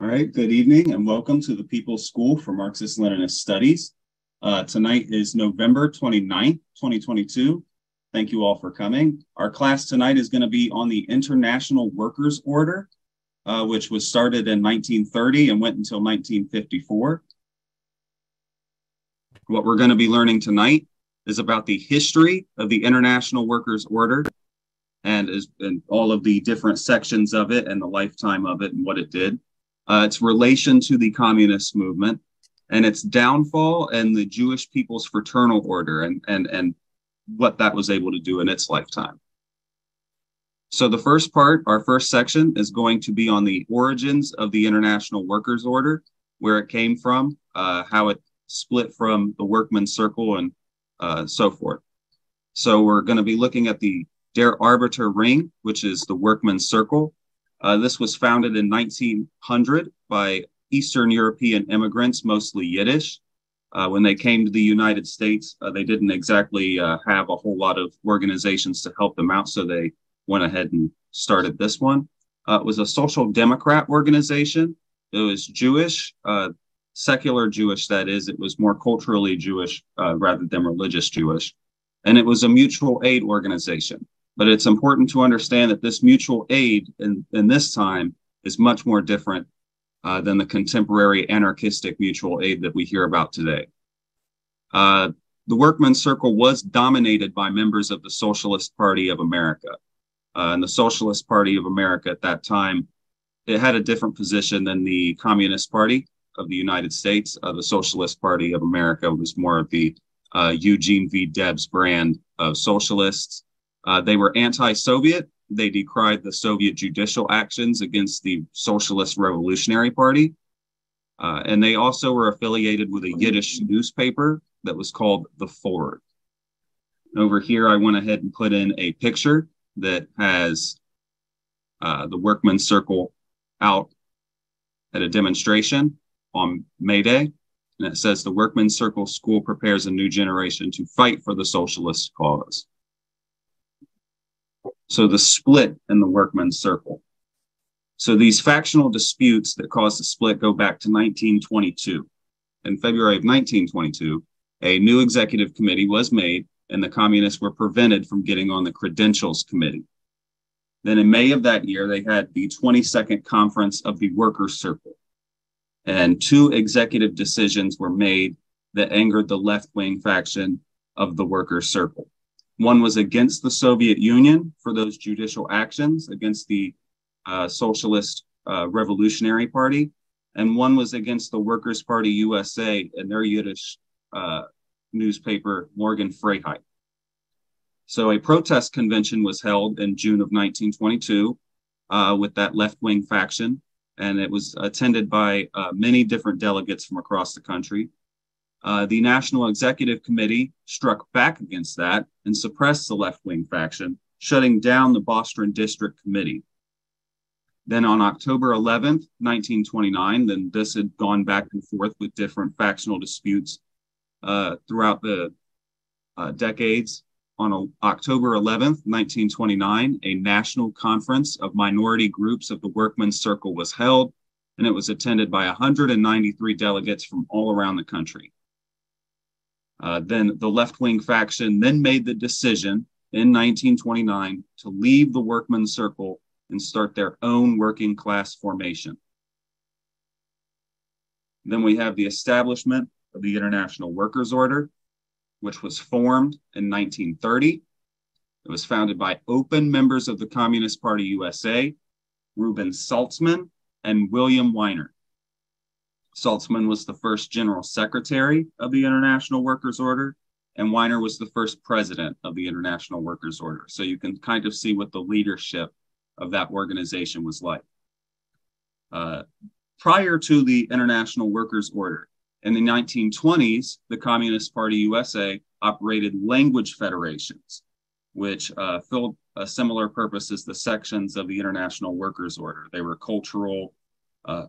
All right, good evening and welcome to the People's School for Marxist-Leninist Studies. Uh, tonight is November 29th, 2022. Thank you all for coming. Our class tonight is going to be on the International Workers' Order, uh, which was started in 1930 and went until 1954. What we're going to be learning tonight is about the history of the International Workers' Order and, is, and all of the different sections of it and the lifetime of it and what it did uh, its relation to the communist movement, and its downfall and the Jewish people's fraternal order and, and, and what that was able to do in its lifetime. So, the first part, our first section, is going to be on the origins of the International Workers' Order, where it came from, uh, how it split from the Workmen's Circle, and uh, so forth. So, we're going to be looking at the Der Arbeter Ring, which is the Workmen's Circle, uh, this was founded in 1900 by Eastern European immigrants, mostly Yiddish. Uh, when they came to the United States, uh, they didn't exactly uh, have a whole lot of organizations to help them out, so they went ahead and started this one. Uh, it was a social democrat organization. It was Jewish, uh, secular Jewish, that is. It was more culturally Jewish rather than religious Jewish. And it was a mutual aid organization. But it's important to understand that this mutual aid in, in this time is much more different uh, than the contemporary anarchistic mutual aid that we hear about today. Uh, the Workmen's Circle was dominated by members of the Socialist Party of America. Uh, and the Socialist Party of America at that time, it had a different position than the Communist Party of the United States. Uh, the Socialist Party of America was more of the uh, Eugene V. Debs brand of socialists. Uh, they were anti Soviet. They decried the Soviet judicial actions against the Socialist Revolutionary Party. Uh, and they also were affiliated with a Yiddish newspaper that was called The Forward. Over here, I went ahead and put in a picture that has uh, the Workmen's Circle out at a demonstration on May Day. And it says the Workmen's Circle School prepares a new generation to fight for the socialist cause. So the split in the workmen's circle. So these factional disputes that caused the split go back to 1922. In February of 1922, a new executive committee was made and the communists were prevented from getting on the credentials committee. Then in May of that year, they had the 22nd conference of the workers' circle. And two executive decisions were made that angered the left wing faction of the workers' circle. One was against the Soviet Union for those judicial actions against the uh, Socialist uh, Revolutionary Party, and one was against the Workers' Party USA and their Yiddish uh, newspaper, Morgen Freiheit. So a protest convention was held in June of 1922 uh, with that left wing faction, and it was attended by uh, many different delegates from across the country. Uh, the National Executive Committee struck back against that and suppressed the left wing faction, shutting down the Boston District Committee. Then on October 11th, 1929, then this had gone back and forth with different factional disputes uh, throughout the uh, decades. On October 11th, 1929, a national conference of minority groups of the Workmen's Circle was held, and it was attended by 193 delegates from all around the country. Uh, then the left wing faction then made the decision in 1929 to leave the workmen's circle and start their own working class formation. Then we have the establishment of the International Workers' Order, which was formed in 1930. It was founded by open members of the Communist Party USA, Reuben Saltzman and William Weiner. Saltzman was the first general secretary of the International Workers' Order, and Weiner was the first president of the International Workers' Order. So you can kind of see what the leadership of that organization was like. Uh, prior to the International Workers' Order, in the 1920s, the Communist Party USA operated language federations, which uh, filled a similar purpose as the sections of the International Workers' Order. They were cultural, uh,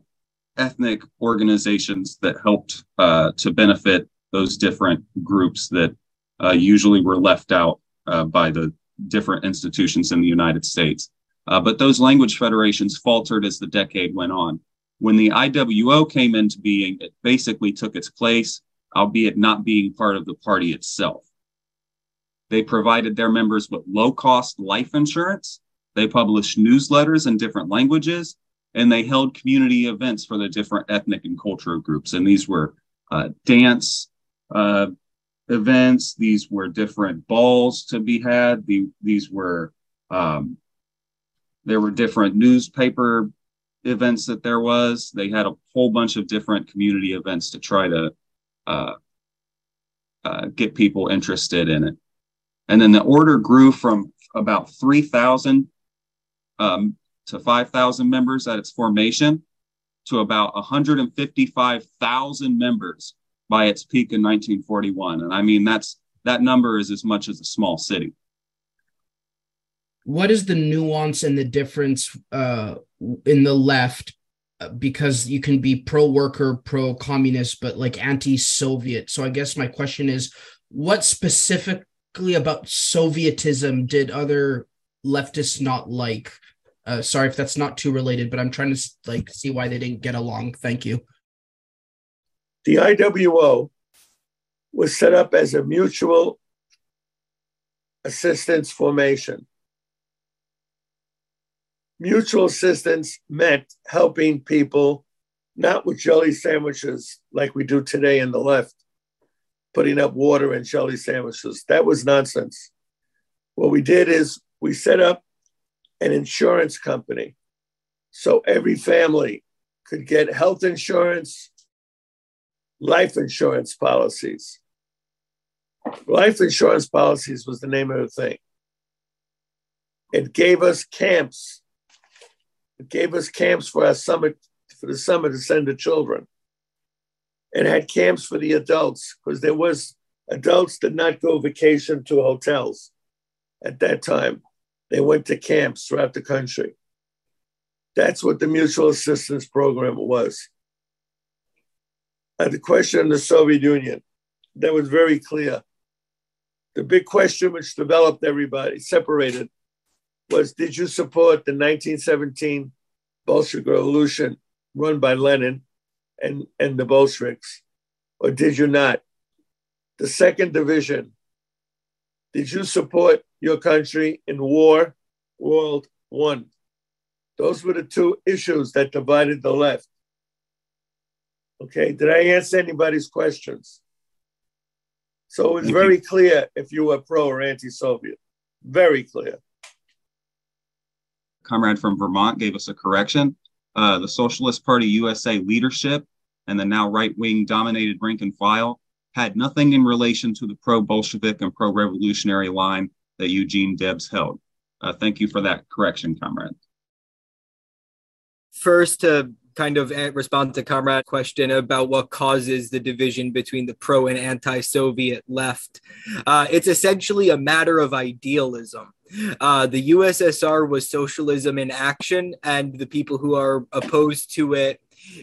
ethnic organizations that helped uh, to benefit those different groups that uh, usually were left out uh, by the different institutions in the United States. Uh, but those language federations faltered as the decade went on. When the IWO came into being, it basically took its place, albeit not being part of the party itself. They provided their members with low cost life insurance. They published newsletters in different languages, and they held community events for the different ethnic and cultural groups. And these were uh, dance uh, events, these were different balls to be had, the, these were, um, there were different newspaper events that there was. They had a whole bunch of different community events to try to uh, uh, get people interested in it. And then the order grew from about 3,000 um, to 5,000 members at its formation to about 155,000 members by its peak in 1941. And I mean, that's that number is as much as a small city. What is the nuance and the difference uh, in the left? Because you can be pro worker, pro communist, but like anti Soviet. So I guess my question is what specifically about Sovietism did other leftists not like? Uh, sorry if that's not too related, but I'm trying to like see why they didn't get along. Thank you. The IWO was set up as a mutual assistance formation. Mutual assistance meant helping people, not with jelly sandwiches like we do today in the left, putting up water and jelly sandwiches. That was nonsense. What we did is we set up an insurance company so every family could get health insurance, life insurance policies. Life insurance policies was the name of the thing. It gave us camps. It gave us camps for our summer for the summer to send the children and had camps for the adults because there was adults did not go vacation to hotels at that time. They went to camps throughout the country. That's what the mutual assistance program was. And the question in the Soviet Union, that was very clear. The big question which developed everybody, separated, was did you support the 1917 Bolshevik Revolution run by Lenin and, and the Bolsheviks, or did you not? The second division, did you support your country in war, World One? Those were the two issues that divided the left. Okay, did I answer anybody's questions? So it was very clear if you were pro or anti Soviet. Very clear. Comrade from Vermont gave us a correction. Uh, the Socialist Party USA leadership and the now right wing dominated rank and file had nothing in relation to the pro Bolshevik and pro revolutionary line that Eugene Debs held. Uh, thank you for that correction, comrade. First, to kind of respond to comrade question about what causes the division between the pro and anti-soviet left uh, it's essentially a matter of idealism uh, the ussr was socialism in action and the people who are opposed to it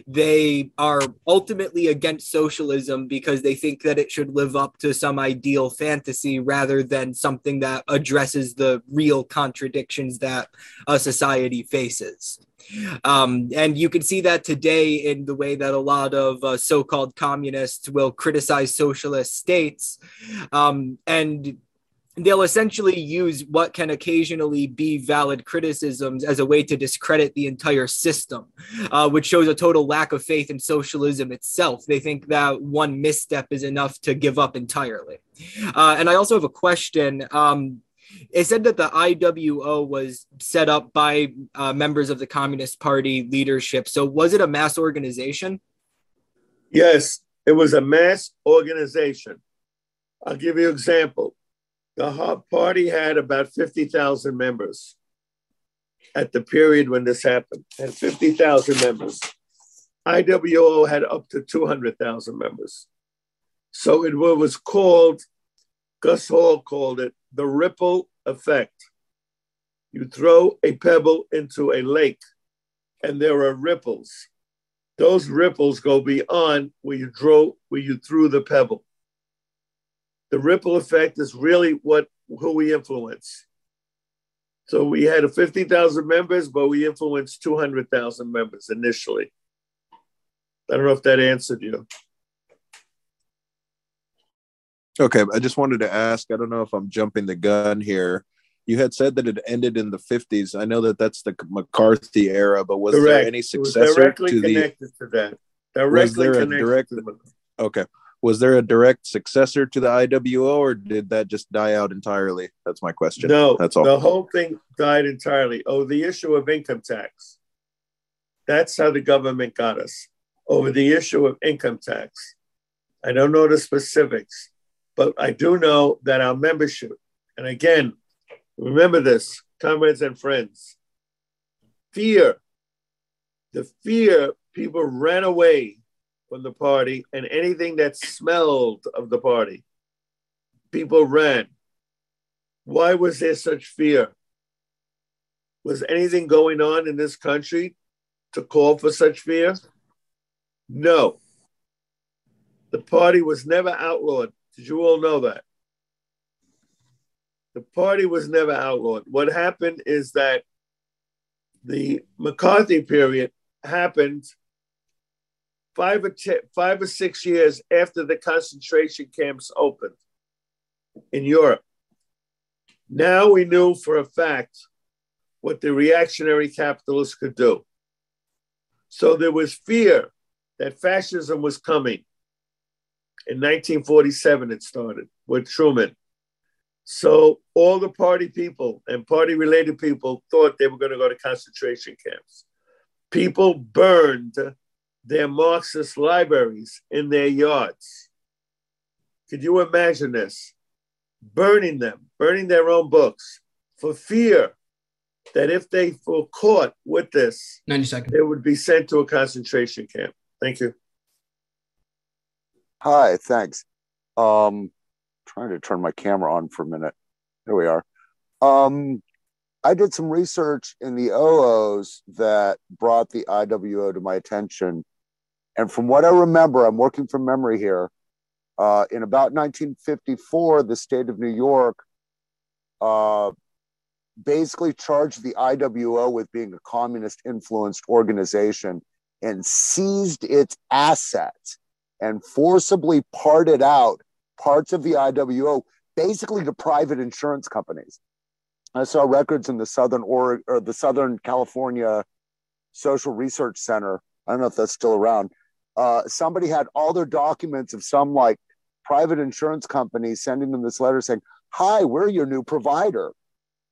they are ultimately against socialism because they think that it should live up to some ideal fantasy rather than something that addresses the real contradictions that a society faces. Um, and you can see that today in the way that a lot of uh, so called communists will criticize socialist states. Um, and they'll essentially use what can occasionally be valid criticisms as a way to discredit the entire system, uh, which shows a total lack of faith in socialism itself. They think that one misstep is enough to give up entirely. Uh, and I also have a question. Um, it said that the IWO was set up by uh, members of the Communist Party leadership. So was it a mass organization? Yes, it was a mass organization. I'll give you an example. The party had about 50,000 members at the period when this happened, had 50,000 members. IWO had up to 200,000 members. So it was called, Gus Hall called it the ripple effect. You throw a pebble into a lake and there are ripples. Those ripples go beyond where you throw where you threw the pebble the ripple effect is really what who we influence. So we had a 50,000 members, but we influenced 200,000 members initially. I don't know if that answered you. Okay, I just wanted to ask. I don't know if I'm jumping the gun here. You had said that it ended in the 50s. I know that that's the McCarthy era, but was Correct. there any It was successor directly to the? connected to that. Directly there a connected. direct- to it. Okay, was there a direct successor to the IWO, or did that just die out entirely? That's my question. No, that's all. The whole thing died entirely. Oh, the issue of income tax. That's how the government got us over the issue of income tax. I don't know the specifics, but I do know that our membership, and again, remember this, comrades and friends, fear, the fear, people ran away from the party and anything that smelled of the party, people ran. Why was there such fear? Was anything going on in this country to call for such fear? No. The party was never outlawed. Did you all know that? The party was never outlawed. What happened is that the McCarthy period happened five or, ten, five or six years after the concentration camps opened in Europe. Now we knew for a fact what the reactionary capitalists could do. So there was fear that fascism was coming. In 1947, it started with Truman. So all the party people and party related people thought they were going to go to concentration camps. People burned their Marxist libraries in their yards. Could you imagine this? Burning them, burning their own books for fear that if they were caught with this, 90 seconds. they would be sent to a concentration camp. Thank you. Hi, thanks. Um, trying to turn my camera on for a minute. There we are. Um, I did some research in the OOs that brought the IWO to my attention. And from what I remember, I'm working from memory here. Uh, in about 1954, the state of New York uh, basically charged the IWO with being a communist influenced organization and seized its assets and forcibly parted out parts of the IWO basically to private insurance companies. I saw records in the Southern or, or the Southern California Social Research Center. I don't know if that's still around. Uh, somebody had all their documents of some like private insurance company sending them this letter saying, "Hi, we're your new provider."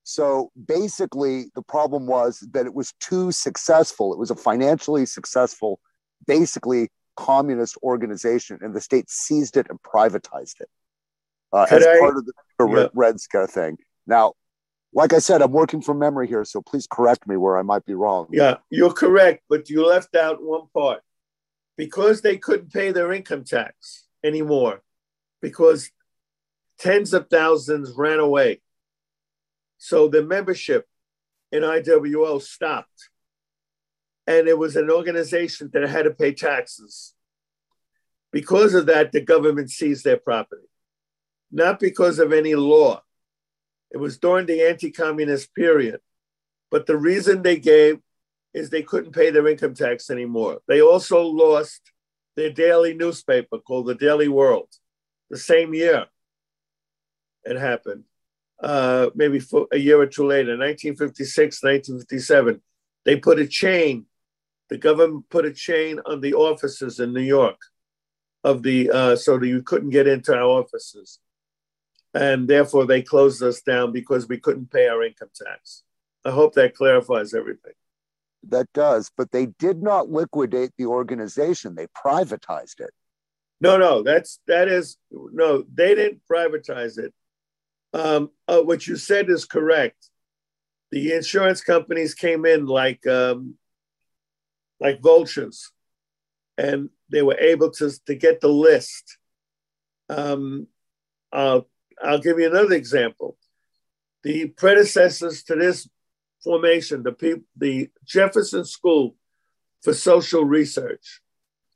So basically, the problem was that it was too successful. It was a financially successful, basically communist organization, and the state seized it and privatized it uh, as I- part of the Yeah. Red Scare thing. Now, like I said, I'm working from memory here, so please correct me where I might be wrong. Yeah, you're correct, but you left out one part. Because they couldn't pay their income tax anymore, because tens of thousands ran away. So the membership in IWO stopped. And it was an organization that had to pay taxes. Because of that, the government seized their property, not because of any law. It was during the anti communist period. But the reason they gave is they couldn't pay their income tax anymore. They also lost their daily newspaper called the Daily World the same year it happened, uh, maybe for a year or two later, 1956, 1957. They put a chain, the government put a chain on the offices in New York of the, uh, so that you couldn't get into our offices. And therefore they closed us down because we couldn't pay our income tax. I hope that clarifies everything. That does, but they did not liquidate the organization, they privatized it. No, no, that's that is no. They didn't privatize it. Um, uh, what you said is correct. The insurance companies came in like um, like vultures, and they were able to to get the list. Um, I'll I'll give you another example. The predecessors to this formation, the people, the Jefferson School for Social Research,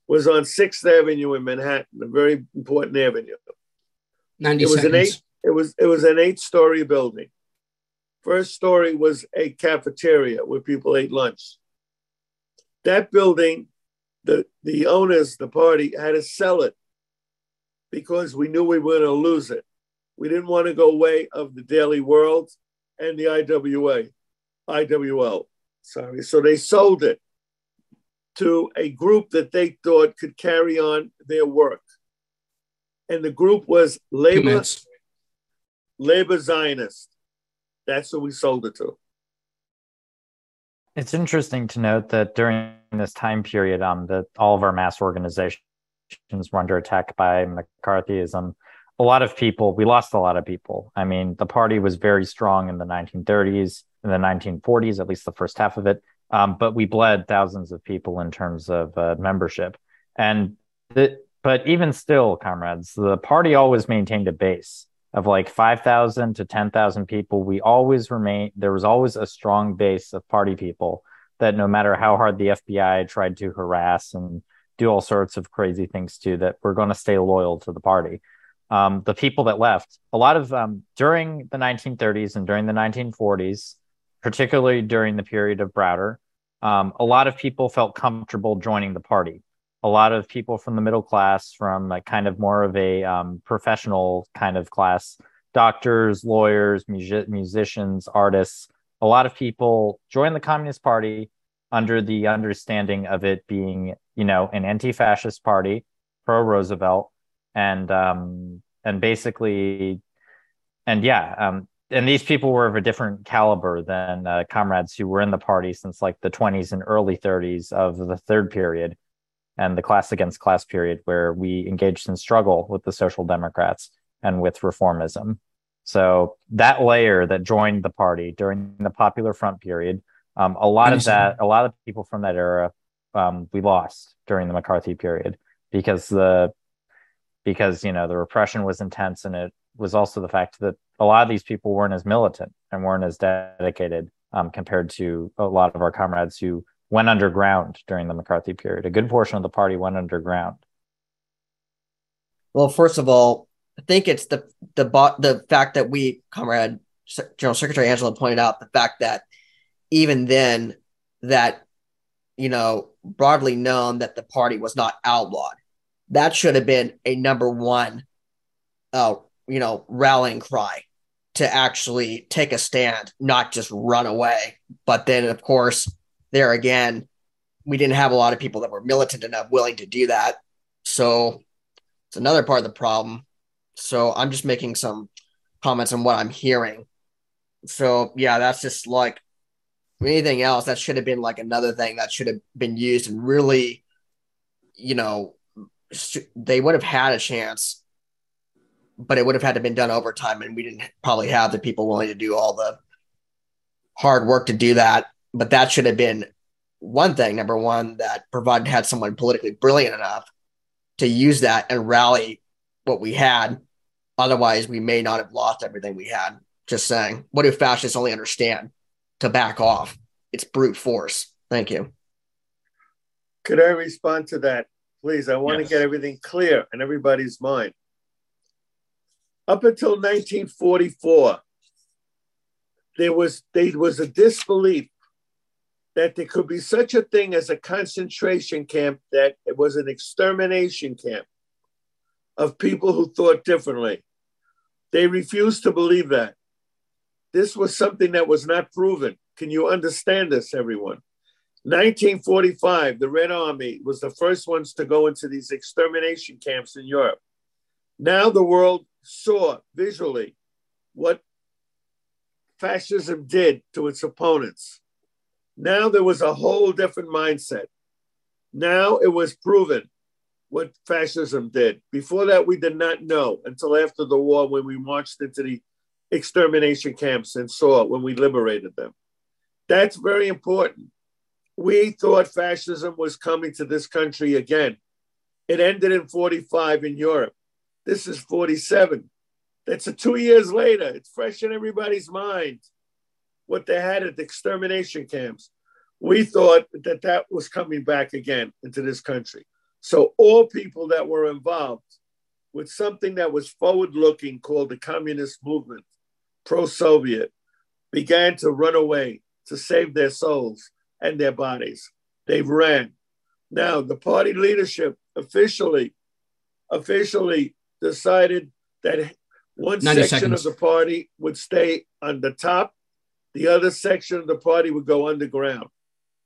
was on Sixth Avenue in Manhattan, a very important avenue. 90 It was an eight. It was it was an eight-story building. First story was a cafeteria where people ate lunch. That building the the owners, the party, had to sell it because we knew we were going to lose it. We didn't want to go away of the Daily World and the IWA, IWL. Sorry, so they sold it to a group that they thought could carry on their work, and the group was Labor Labor Zionist. That's who we sold it to. It's interesting to note that during this time period, um, that all of our mass organizations were under attack by McCarthyism. A lot of people, we lost a lot of people. I mean, the party was very strong in the 1930s, in the 1940s, at least the first half of it. Um, but we bled thousands of people in terms of uh, membership. And the, but even still, comrades, the party always maintained a base of like 5,000 to 10,000 people, we always remain, there was always a strong base of party people that no matter how hard the FBI tried to harass and do all sorts of crazy things to, that we're going to stay loyal to the party. Um, the people that left, a lot of um, during the 1930s and during the 1940s, particularly during the period of Browder, um, a lot of people felt comfortable joining the party. A lot of people from the middle class, from like kind of more of a um, professional kind of class, doctors, lawyers, music- musicians, artists, a lot of people joined the Communist Party under the understanding of it being, you know, an anti-fascist party, pro Roosevelt, and um, and basically, and yeah, um, and these people were of a different caliber than uh, comrades who were in the party since like the 20s and early 30s of the third period and the class against class period where we engaged in struggle with the social democrats and with reformism. So that layer that joined the party during the popular front period um, a lot of that a lot of people from that era um, we lost during the mccarthy period because the because you know the repression was intense and it was also the fact that a lot of these people weren't as militant and weren't as dedicated um, compared to a lot of our comrades who went underground during the McCarthy period. A good portion of the party went underground. Well, first of all, I think it's the the the fact that we, comrade General Secretary Angela pointed out the fact that even then that you know broadly known that the party was not outlawed. That should have been a number one, uh, you know, rallying cry to actually take a stand, not just run away. But then, of course, there again, we didn't have a lot of people that were militant enough willing to do that. So it's another part of the problem. So I'm just making some comments on what I'm hearing. So yeah, that's just like anything else that should have been like another thing that should have been used and really, you know, they would have had a chance, but it would have had to been done over time, and we didn't probably have the people willing to do all the hard work to do that but that should have been one thing. Number one, that provided had someone politically brilliant enough to use that and rally what we had. Otherwise, we may not have lost everything we had. Just saying. What do fascists only understand? To back off. It's brute force. Thank you. Could I respond to that, please? I want yes. to get everything clear in everybody's mind. Up until 1944, there was there was a disbelief that there could be such a thing as a concentration camp that it was an extermination camp of people who thought differently. They refused to believe that. This was something that was not proven. Can you understand this, everyone? 1945, the Red Army was the first ones to go into these extermination camps in Europe. Now the world saw visually what fascism did to its opponents. Now there was a whole different mindset. Now it was proven what fascism did. Before that, we did not know until after the war when we marched into the extermination camps and saw when we liberated them. That's very important. We thought fascism was coming to this country again. It ended in 45 in Europe. This is 47. That's a two years later. It's fresh in everybody's mind what they had at the extermination camps. We thought that that was coming back again into this country. So all people that were involved with something that was forward looking called the communist movement, pro Soviet, began to run away to save their souls and their bodies. They ran. Now, the party leadership officially, officially decided that one section seconds. of the party would stay on the top, the other section of the party would go underground.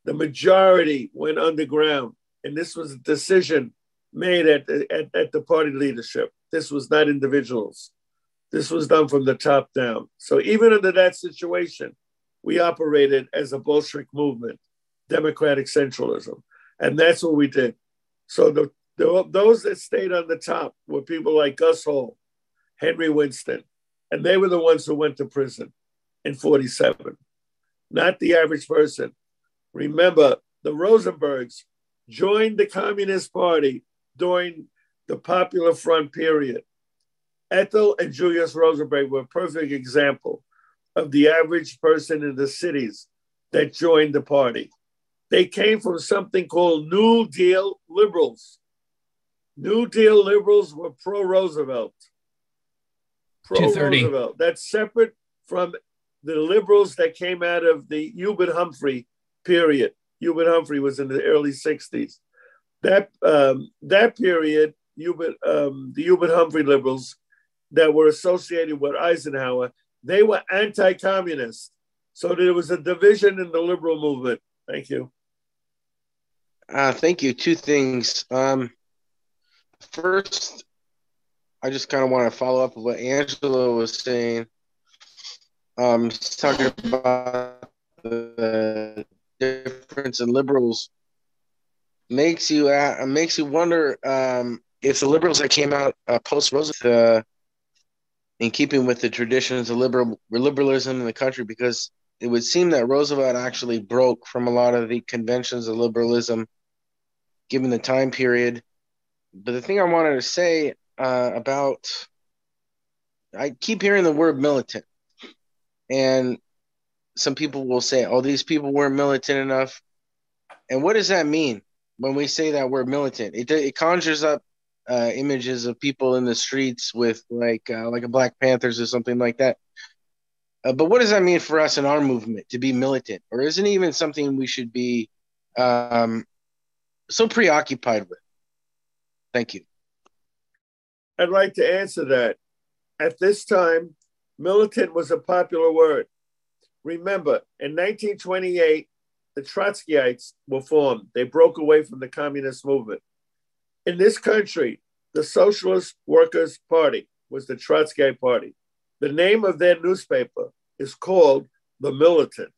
The majority went underground, and this was a decision made at at, at the party leadership. This was not individuals. This was done from the top down. So even under that situation, we operated as a Bolshevik movement, democratic centralism, and that's what we did. So the, the those that stayed on the top were people like Gus Hall, Henry Winston, and they were the ones who went to prison in 47, not the average person. Remember, the Rosenbergs joined the Communist Party during the Popular Front period. Ethel and Julius Rosenberg were a perfect example of the average person in the cities that joined the party. They came from something called New Deal liberals. New Deal liberals were pro Roosevelt. Pro Roosevelt. That's separate from the liberals that came out of the Hubert Humphrey period. Hubert Humphrey was in the early 60s. That, um, that period, Hubert, um, the Hubert Humphrey liberals that were associated with Eisenhower, they were anti communist. So there was a division in the liberal movement. Thank you. Uh, thank you. Two things. Um, first, I just kind of want to follow up what Angela was saying. Um, she's talking about the difference in liberals makes you uh, makes you wonder um, if the liberals that came out uh, post Roosevelt, uh, in keeping with the traditions of liberal liberalism in the country, because it would seem that Roosevelt actually broke from a lot of the conventions of liberalism, given the time period. But the thing I wanted to say uh, about, I keep hearing the word militant, and some people will say, "Oh, these people weren't militant enough." And what does that mean when we say that word militant? It it conjures up uh, images of people in the streets with like uh, like a Black Panthers or something like that. Uh, but what does that mean for us in our movement to be militant, or isn't even something we should be um, so preoccupied with? Thank you. I'd like to answer that. At this time, militant was a popular word. Remember, in 1928, the Trotskyites were formed. They broke away from the communist movement. In this country, the Socialist Workers' Party was the Trotsky Party. The name of their newspaper is called The Militant.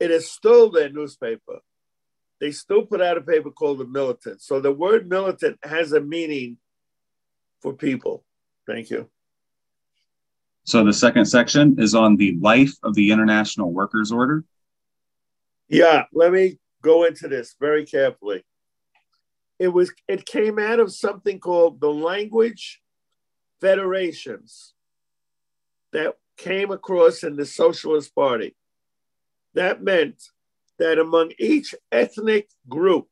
It is still their newspaper. They still put out a paper called The Militant. So the word militant has a meaning for people. Thank you. So the second section is on the life of the International Workers Order. Yeah, let me go into this very carefully. It was it came out of something called the language federations that came across in the Socialist Party. That meant that among each ethnic group,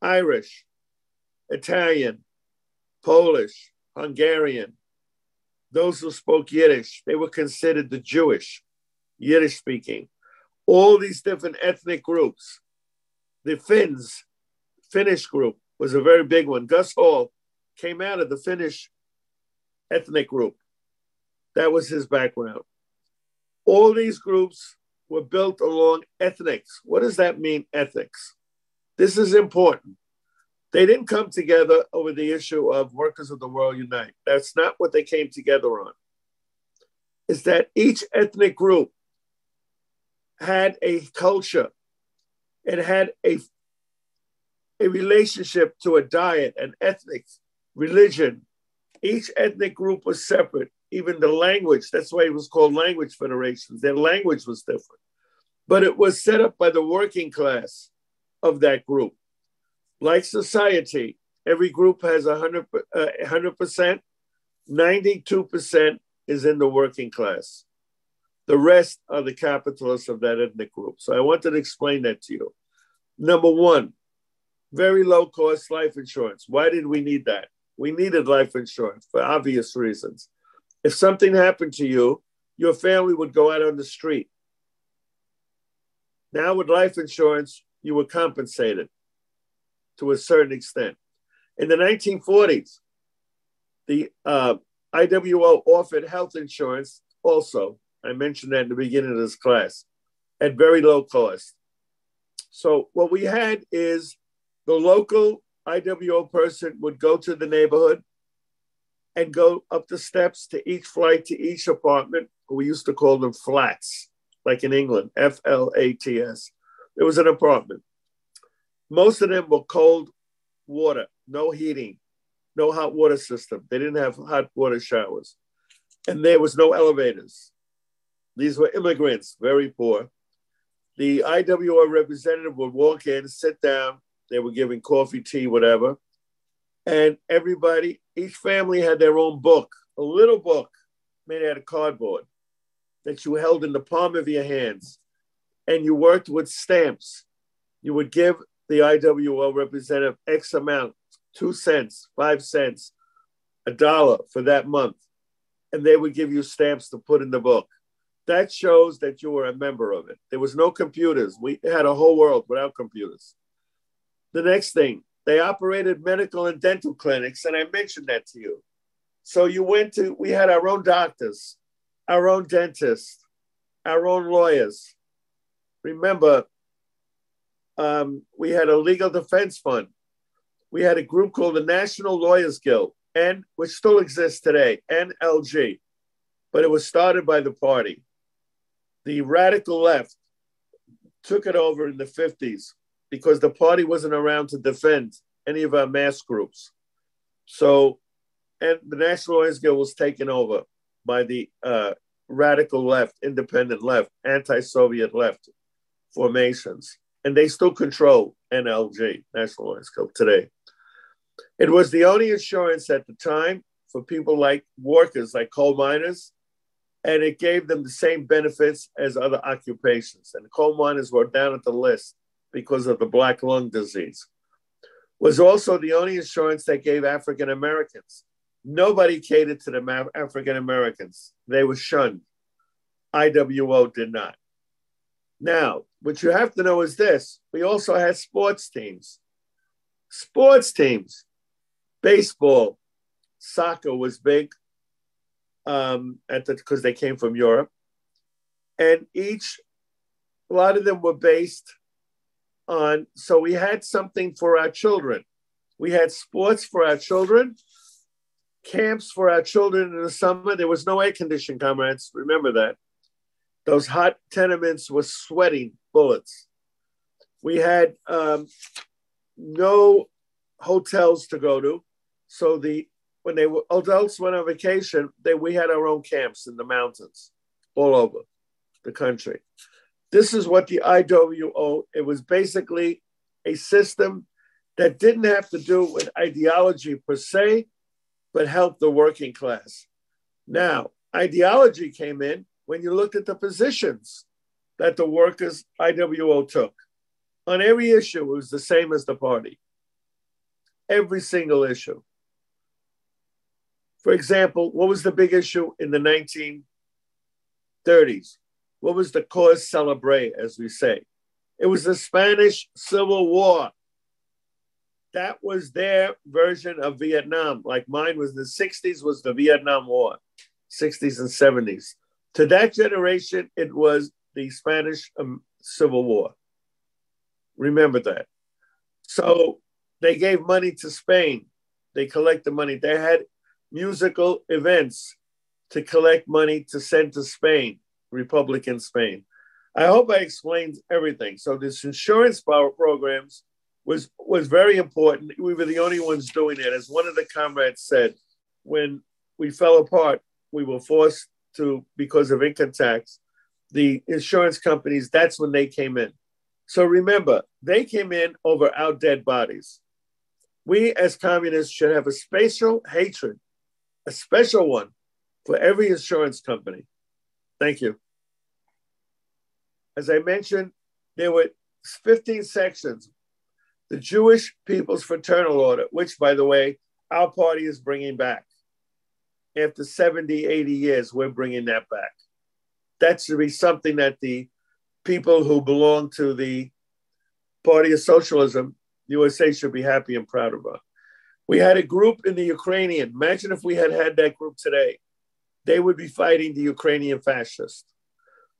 Irish, Italian, Polish, Hungarian, those who spoke Yiddish, they were considered the Jewish, Yiddish speaking. All these different ethnic groups. The Finns, Finnish group was a very big one. Gus Hall came out of the Finnish ethnic group. That was his background. All these groups were built along ethics. What does that mean, ethics? This is important. They didn't come together over the issue of workers of the world unite. That's not what they came together on. Is that each ethnic group had a culture, it had a, a relationship to a diet, an ethnic, religion. Each ethnic group was separate, even the language. That's why it was called language federations. Their language was different. But it was set up by the working class of that group like society, every group has 100, uh, 100%, 92% is in the working class. The rest are the capitalists of that ethnic group. So I wanted to explain that to you. Number one, very low cost life insurance. Why did we need that? We needed life insurance for obvious reasons. If something happened to you, your family would go out on the street. Now, with life insurance, you were compensated to a certain extent. In the 1940s, the uh, IWO offered health insurance also. I mentioned that in the beginning of this class at very low cost. So, what we had is the local IWO person would go to the neighborhood and go up the steps to each flight to each apartment. We used to call them flats, like in England, F L A T S. It was an apartment. Most of them were cold water, no heating, no hot water system. They didn't have hot water showers. And there was no elevators. These were immigrants, very poor. The IWR representative would walk in, sit down. They were giving coffee, tea, whatever. And everybody, each family had their own book, a little book made out of cardboard that you held in the palm of your hands. And you worked with stamps. You would give the IWO representative X amount, two cents, five cents, a dollar for that month. And they would give you stamps to put in the book. That shows that you were a member of it. There was no computers. We had a whole world without computers. The next thing, they operated medical and dental clinics, and I mentioned that to you. So you went to, we had our own doctors, our own dentists, our own lawyers. Remember, um, we had a legal defense fund. We had a group called the National Lawyers Guild, and which still exists today, NLG, but it was started by the party. The radical left took it over in the 50s because the party wasn't around to defend any of our mass groups. So, and the National Lawyers Guild was taken over by the uh, radical left, independent left, anti Soviet left formations. And they still control NLG, National Lawyers Guild, today. It was the only insurance at the time for people like workers, like coal miners, and it gave them the same benefits as other occupations. And coal miners were down at the list because of the black lung disease, was also the only insurance that gave African Americans. Nobody catered to the African Americans. They were shunned. IWO did not. Now, what you have to know is this we also had sports teams. Sports teams, baseball, soccer was big um, at the because they came from Europe, and each a lot of them were based on, so we had something for our children. We had sports for our children, camps for our children in the summer. There was no air conditioning, comrades. Remember that. Those hot tenements were sweating bullets. We had um, no hotels to go to. So the when they were adults went on vacation, they we had our own camps in the mountains all over the country. This is what the IWO, it was basically a system that didn't have to do with ideology per se, but helped the working class. Now, ideology came in when you looked at the positions that the workers IWO took. On every issue, it was the same as the party. Every single issue. For example, what was the big issue in the 1930s? What was the cause celebre, as we say? It was the Spanish Civil War. That was their version of Vietnam. Like mine was the 60s, was the Vietnam War, 60s and 70s. To that generation, it was the Spanish um, Civil War. Remember that. So they gave money to Spain. They collected money. They had musical events to collect money to send to Spain. Republican Spain. I hope I explained everything. So this insurance programs was was very important. We were the only ones doing it. As one of the comrades said, when we fell apart, we were forced to because of income tax. The insurance companies, that's when they came in. So remember, they came in over our dead bodies. We as communists should have a special hatred, a special one for every insurance company. Thank you. As I mentioned, there were 15 sections. The Jewish People's Fraternal Order, which, by the way, our party is bringing back. After 70, 80 years, we're bringing that back. That should be something that the people who belong to the Party of Socialism USA should be happy and proud about. We had a group in the Ukrainian. Imagine if we had had that group today. They would be fighting the Ukrainian fascists.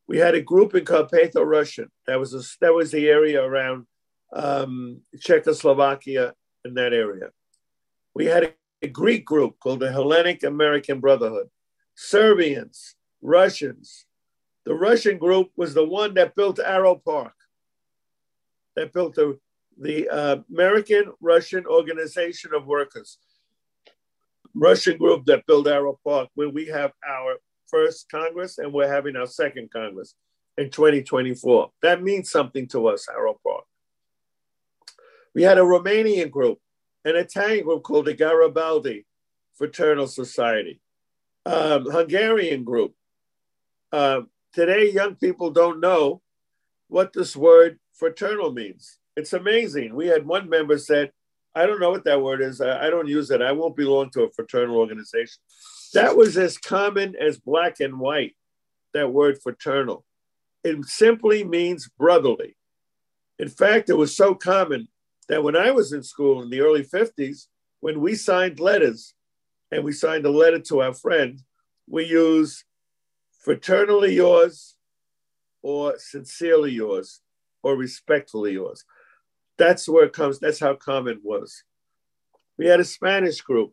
We had a group in Carpatho Russian. That was a, that was the area around um, Czechoslovakia in that area. We had a, a Greek group called the Hellenic American Brotherhood. Serbians, Russians. The Russian group was the one that built Arrow Park, that built the, the uh, American Russian Organization of Workers. Russian group that built Arrow Park, where we have our first Congress and we're having our second Congress in 2024. That means something to us, Arrow Park. We had a Romanian group, an Italian group called the Garibaldi Fraternal Society, um, Hungarian group. Uh, today, young people don't know what this word fraternal means. It's amazing. We had one member said, I don't know what that word is. I, I don't use it. I won't belong to a fraternal organization. That was as common as black and white, that word fraternal. It simply means brotherly. In fact, it was so common that when I was in school in the early 50s, when we signed letters and we signed a letter to our friend, we use fraternally yours or sincerely yours or respectfully yours. That's where it comes, that's how common it was. We had a Spanish group,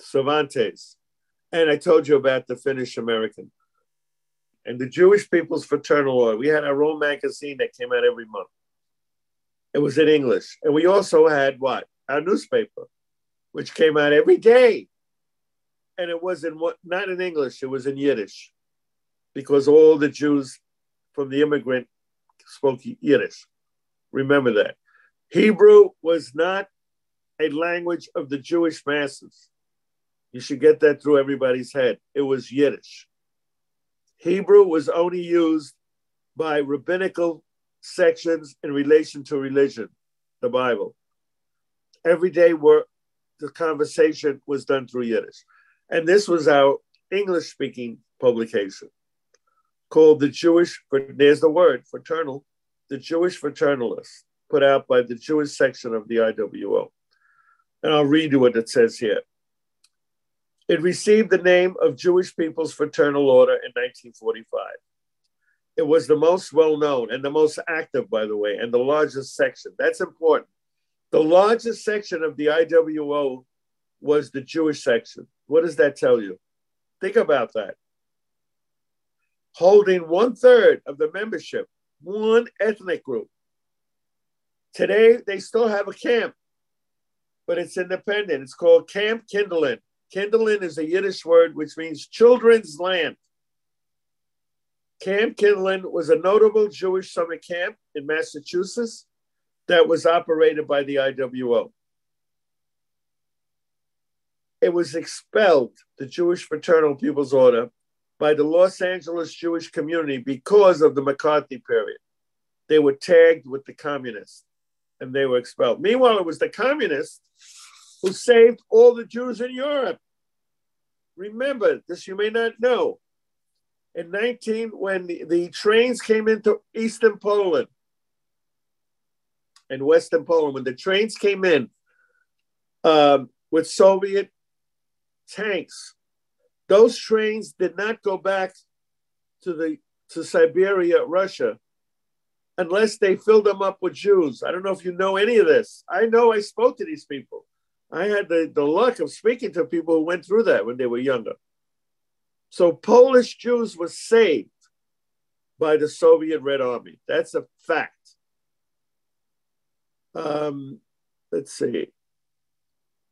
Cervantes, and I told you about the Finnish American. And the Jewish People's Fraternal Order. We had our own magazine that came out every month. It was in English. And we also had what? Our newspaper, which came out every day. And it was in what not in English, it was in Yiddish. Because all the Jews from the immigrant spoke Yiddish. Remember that. Hebrew was not a language of the Jewish masses. You should get that through everybody's head. It was Yiddish. Hebrew was only used by rabbinical sections in relation to religion, the Bible. Everyday work, the conversation was done through Yiddish. And this was our English speaking publication called the Jewish, there's the word, fraternal, the Jewish Fraternalist put out by the Jewish section of the IWO. And I'll read you what it says here. It received the name of Jewish People's Fraternal Order in 1945. It was the most well known and the most active, by the way, and the largest section. That's important. The largest section of the IWO was the Jewish section. What does that tell you? Think about that. Holding one third of the membership, one ethnic group. Today, they still have a camp, but it's independent. It's called Camp Kinderland. Kinderland is a Yiddish word which means children's land. Camp Kinderland was a notable Jewish summer camp in Massachusetts that was operated by the IWO. It was expelled, the Jewish Fraternal People's Order, by the Los Angeles Jewish community because of the McCarthy period. They were tagged with the communists and they were expelled. Meanwhile, it was the communists who saved all the Jews in Europe. Remember, this you may not know. In 19, when the, the trains came into Eastern Poland and Western Poland, when the trains came in um, with Soviet tanks, those trains did not go back to the to Siberia, Russia unless they filled them up with Jews. I don't know if you know any of this. I know I spoke to these people. I had the, the luck of speaking to people who went through that when they were younger. So Polish Jews were saved by the Soviet Red Army. That's a fact. Um, let's see.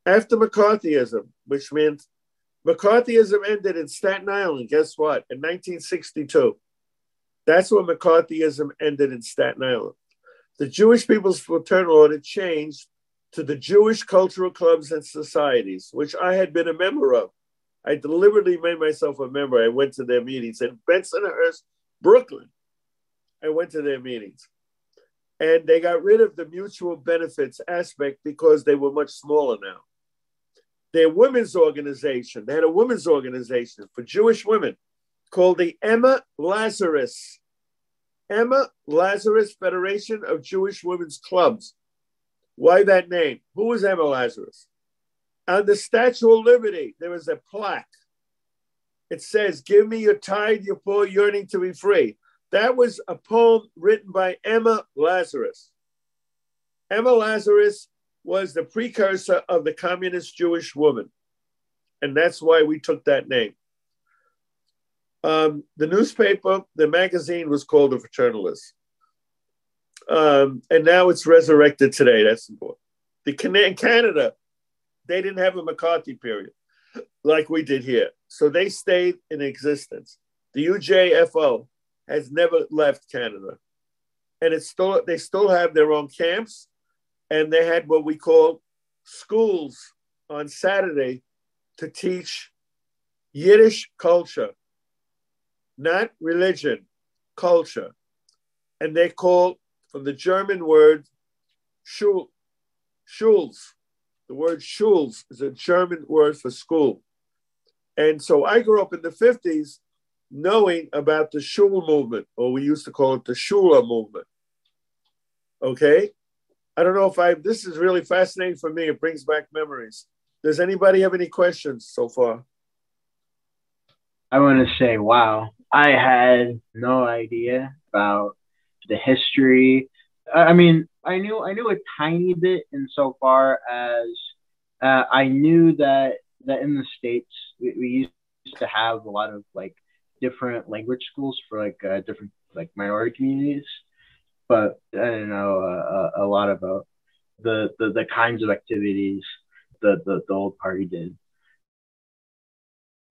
After McCarthyism, which meant McCarthyism ended in Staten Island, guess what? In 1962. That's when McCarthyism ended in Staten Island. The Jewish People's Fraternal Order changed to the Jewish Cultural Clubs and Societies, which I had been a member of. I deliberately made myself a member. I went to their meetings in Bensonhurst, Brooklyn. I went to their meetings. And they got rid of the mutual benefits aspect because they were much smaller now. Their women's organization, they had a women's organization for Jewish women called the Emma Lazarus, Emma Lazarus Federation of Jewish Women's Clubs. Why that name? Who was Emma Lazarus? On the Statue of Liberty, there is a plaque. It says, Give me your tide, your poor yearning to be free. That was a poem written by Emma Lazarus. Emma Lazarus was the precursor of the communist Jewish woman. And that's why we took that name. Um, the newspaper, the magazine was called The Fraternalist. Um, and now it's resurrected today. That's important. The in Canada, they didn't have a McCarthy period like we did here. So they stayed in existence. The UJFO has never left Canada. And it's still they still have their own camps and they had what we call schools on Saturday to teach Yiddish culture, not religion, culture. And they call from the German word shul, schuls. The word schuls is a German word for school. And so I grew up in the 50s knowing about the shul movement, or we used to call it the shula movement. Okay? I don't know if I, this is really fascinating for me. It brings back memories. Does anybody have any questions so far? I want to say, wow, I had no idea about the history. I mean, I knew I knew a tiny bit insofar as uh, I knew that that in the states we, we, used to have a lot of like different language schools for like uh, different like minority communities, but I didn't know uh, a, lot about the, the the kinds of activities that the, the old party did.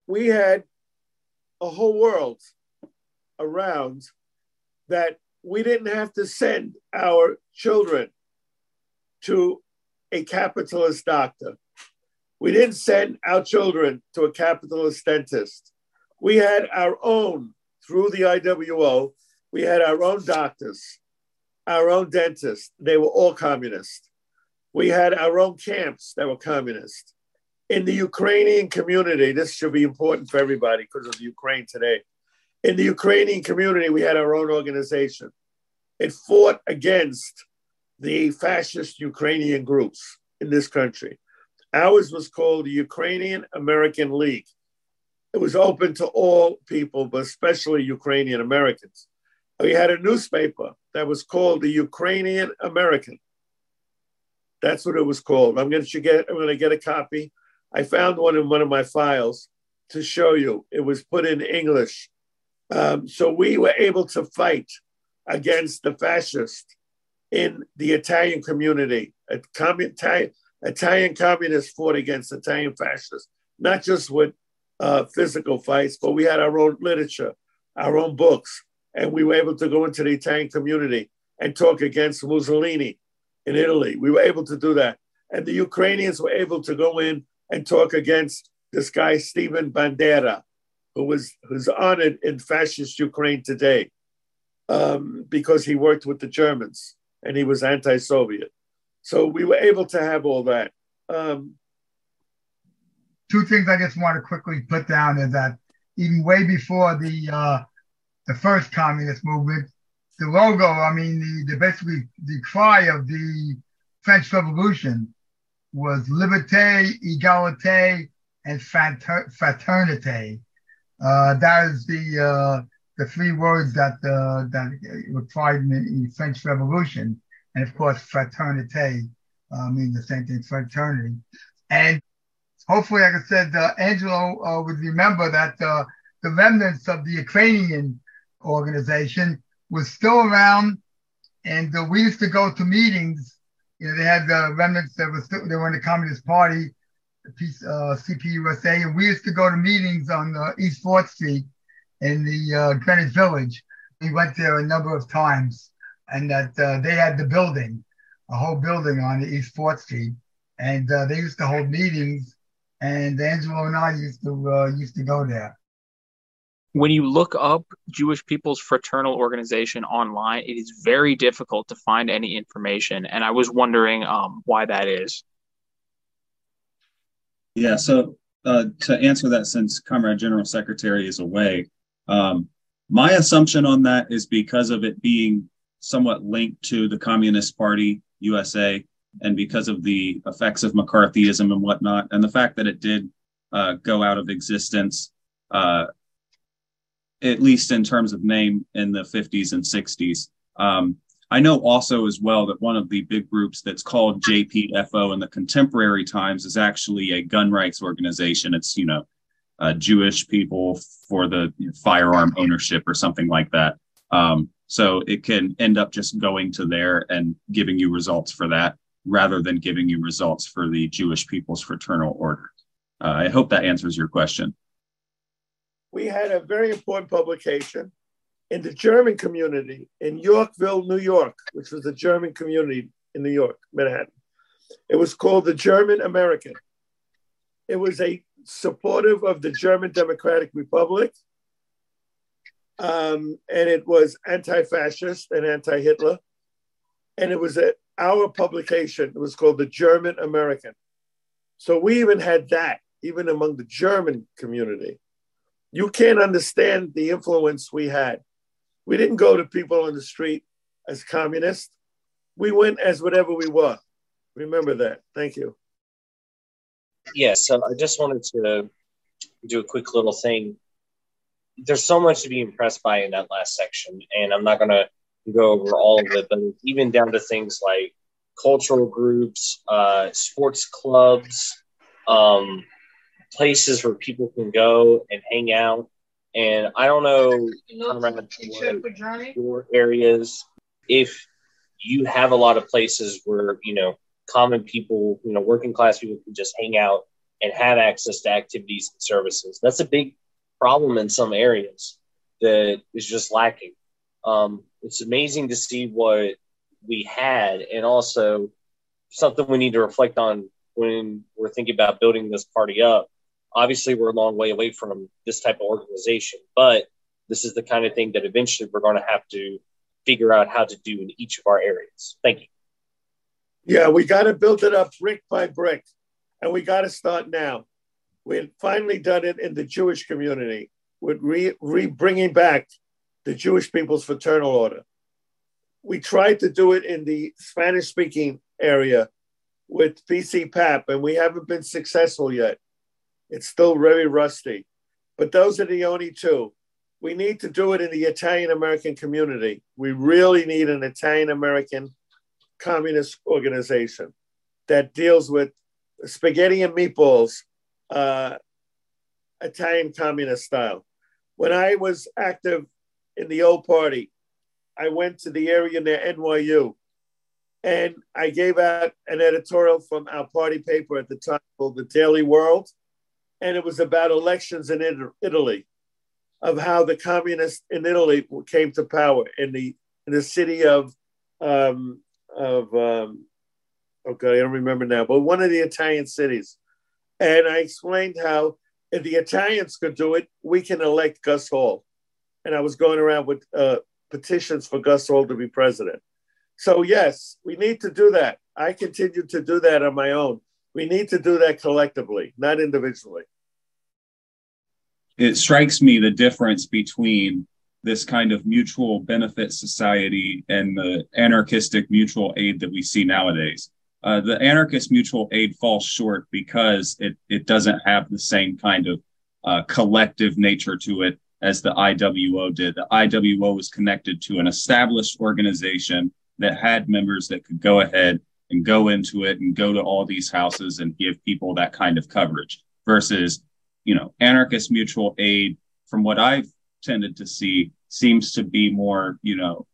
We had a whole world around that we didn't have to send our children to a capitalist doctor. We didn't send our children to a capitalist dentist. We had our own, through the IWO, we had our own doctors, our own dentists. They were all communist. We had our own camps that were communist. In the Ukrainian community, this should be important for everybody because of Ukraine today. In the Ukrainian community, we had our own organization. It fought against the fascist Ukrainian groups in this country. Ours was called the Ukrainian American League. It was open to all people, but especially Ukrainian Americans. We had a newspaper that was called the Ukrainian American. That's what it was called. I'm going to get. I'm going to get a copy. I found one in one of my files to show you. It was put in English, um, so we were able to fight against the fascists in the Italian community. Italian, communists fought against Italian fascists, not just with uh, physical fights, but we had our own literature, our own books, and we were able to go into the Italian community and talk against Mussolini in Italy. We were able to do that. And the Ukrainians were able to go in and talk against this guy, Stephen Bandera, who was who's honored in fascist Ukraine today um, because he worked with the Germans and he was anti Soviet. So we were able to have all that. Um, Two things I just want to quickly put down is that even way before the uh, the first communist movement, the logo, I mean, the, the basically the cry of the French Revolution was liberté, égalité, and fraternité. Uh, that is the uh, the three words that uh, that were tried in the French Revolution, and of course, fraternité uh, means the same thing, fraternity. And hopefully, like I said, uh, Angelo uh, would remember that the remnants of the Ukrainian organization was still around, and we used to go to meetings. You know, they had the remnants that were still they were in the Communist Party, the uh, CPUSA, and we used to go to meetings on uh, East Fourth Street in the uh, Greenwich Village. We went there a number of times, and that uh, they had the building, a whole building on the East Fourth Street, and uh, they used to hold meetings. And Angelo and I used to uh, used to go there when you look up Jewish People's Fraternal Organization online, it is very difficult to find any information. And I was wondering um, why that is. Yeah, so uh, to answer that, since Comrade General Secretary is away, um, my assumption on that is because of it being somewhat linked to the Communist Party USA and because of the effects of McCarthyism and whatnot, and the fact that it did uh, go out of existence, uh, at least in terms of name, in the 50s and 60s. Um, I know also as well that one of the big groups that's called JPFO in the contemporary times is actually a gun rights organization. It's, you know, uh, Jewish people for the you know, firearm ownership or something like that. Um, so it can end up just going to there and giving you results for that rather than giving you results for the Jewish People's Fraternal Order. Uh, I hope that answers your question. We had a very important publication in the German community in Yorkville, New York, which was a German community in New York, Manhattan. It was called the German American. It was a supportive of the German Democratic Republic. Um, and it was anti fascist and anti Hitler. And it was a, our publication. It was called the German American. So we even had that, even among the German community. You can't understand the influence we had. We didn't go to people on the street as communists. We went as whatever we were. Remember that. Thank you. Yeah, so I just wanted to do a quick little thing. There's so much to be impressed by in that last section, and I'm not going to go over all of it, but even down to things like cultural groups, uh, sports clubs, um, places where people can go and hang out. And I don't know your areas if you have a lot of places where you know common people, you know, working class people can just hang out and have access to activities and services. That's a big problem in some areas that is just lacking. Um, it's amazing to see what we had, and also something we need to reflect on when we're thinking about building this party up. Obviously, we're a long way away from this type of organization, but this is the kind of thing that eventually we're going to have to figure out how to do in each of our areas. Thank you. Yeah, we got to build it up brick by brick, and we got to start now. We had finally done it in the Jewish community with re, re bringing back the Jewish People's Fraternal Order. We tried to do it in the Spanish speaking area with PC PAP, and we haven't been successful yet. It's still very rusty. But those are the only two. We need to do it in the Italian American community. We really need an Italian American communist organization that deals with spaghetti and meatballs, uh, Italian communist style. When I was active in the old party, I went to the area near NYU and I gave out an editorial from our party paper at the time called The Daily World. And it was about elections in Italy, of how the communists in Italy came to power in the, in the city of um, of um, okay, I don't remember now, but one of the Italian cities. And I explained how if the Italians could do it, we can elect Gus Hall. And I was going around with uh, petitions for Gus Hall to be president. So, yes, we need to do that. I continue to do that on my own. We need to do that collectively, not individually. It strikes me the difference between this kind of mutual benefit society and the anarchistic mutual aid that we see nowadays. Uh, the anarchist mutual aid falls short because it, it doesn't have the same kind of uh, collective nature to it as the IWO did. The IWO was connected to an established organization that had members that could go ahead and go into it and go to all these houses and give people that kind of coverage versus, you know, anarchist mutual aid, from what I've tended to see seems to be more, you know,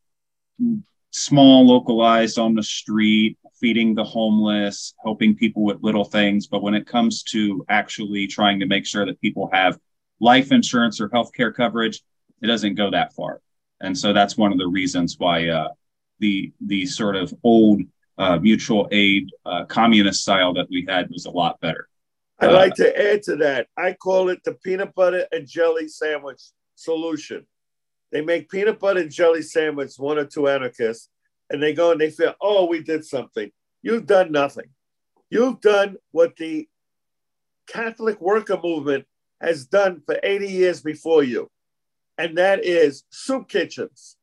small, localized on the street, feeding the homeless, helping people with little things. But when it comes to actually trying to make sure that people have life insurance or healthcare coverage, it doesn't go that far. And so that's one of the reasons why uh, the the sort of old uh, mutual aid uh, communist style that we had was a lot better. I'd like to add to that. I call it the peanut butter and jelly sandwich solution. They make peanut butter and jelly sandwich, one or two anarchists, and they go and they feel, oh, we did something. You've done nothing. You've done what the Catholic worker movement has done for 80 years before you, and that is soup kitchens.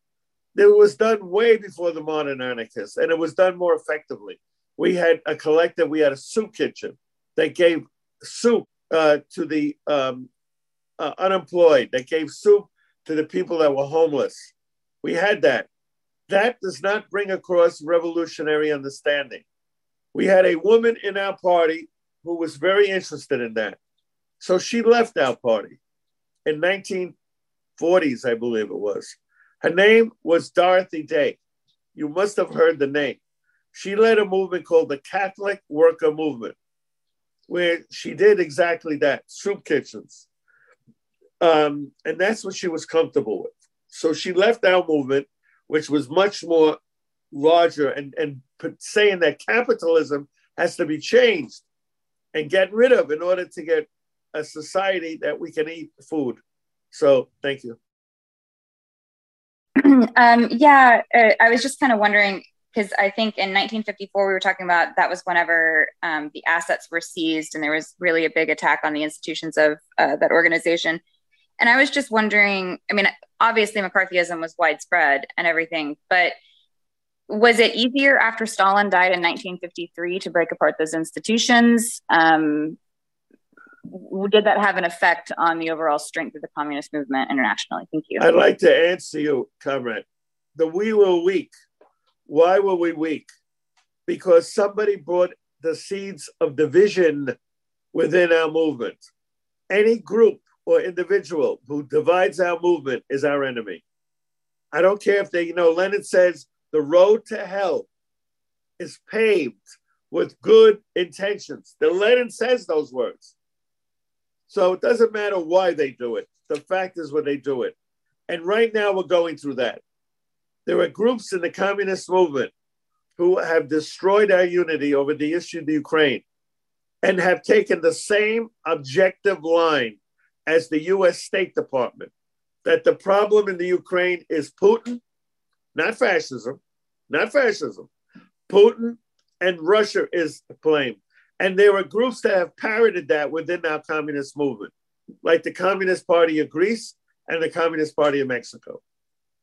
It was done way before the modern anarchists, and it was done more effectively. We had a collective, we had a soup kitchen that gave soup uh, to the um, uh, unemployed, that gave soup to the people that were homeless. We had that. That does not bring across revolutionary understanding. We had a woman in our party who was very interested in that. So she left our party in 1940s, I believe it was. Her name was Dorothy Day. You must have heard the name. She led a movement called the Catholic Worker Movement, where she did exactly that soup kitchens. Um, and that's what she was comfortable with. So she left our movement, which was much more larger, and, and saying that capitalism has to be changed and get rid of in order to get a society that we can eat food. So thank you. um, yeah, uh, I was just kind of wondering because I think in 1954 we were talking about that was whenever um, the assets were seized and there was really a big attack on the institutions of uh, that organization. And I was just wondering. I mean, obviously McCarthyism was widespread and everything, but was it easier after Stalin died in 1953 to break apart those institutions? Um, did that have an effect on the overall strength of the communist movement internationally? Thank you. I'd like to answer you, comrade. The we were weak. Why were we weak? Because somebody brought the seeds of division within our movement. Any group or individual who divides our movement is our enemy. I don't care if they, you know, Lenin says the road to hell is paved with good intentions. The Lenin says those words. So it doesn't matter why they do it. The fact is when they do it. And right now we're going through that. There are groups in the communist movement who have destroyed our unity over the issue of the Ukraine and have taken the same objective line as the US State Department that the problem in the Ukraine is Putin, not fascism, not fascism. Putin and Russia is the blame. And there are groups that have parroted that within our communist movement, like the Communist Party of Greece and the Communist Party of Mexico.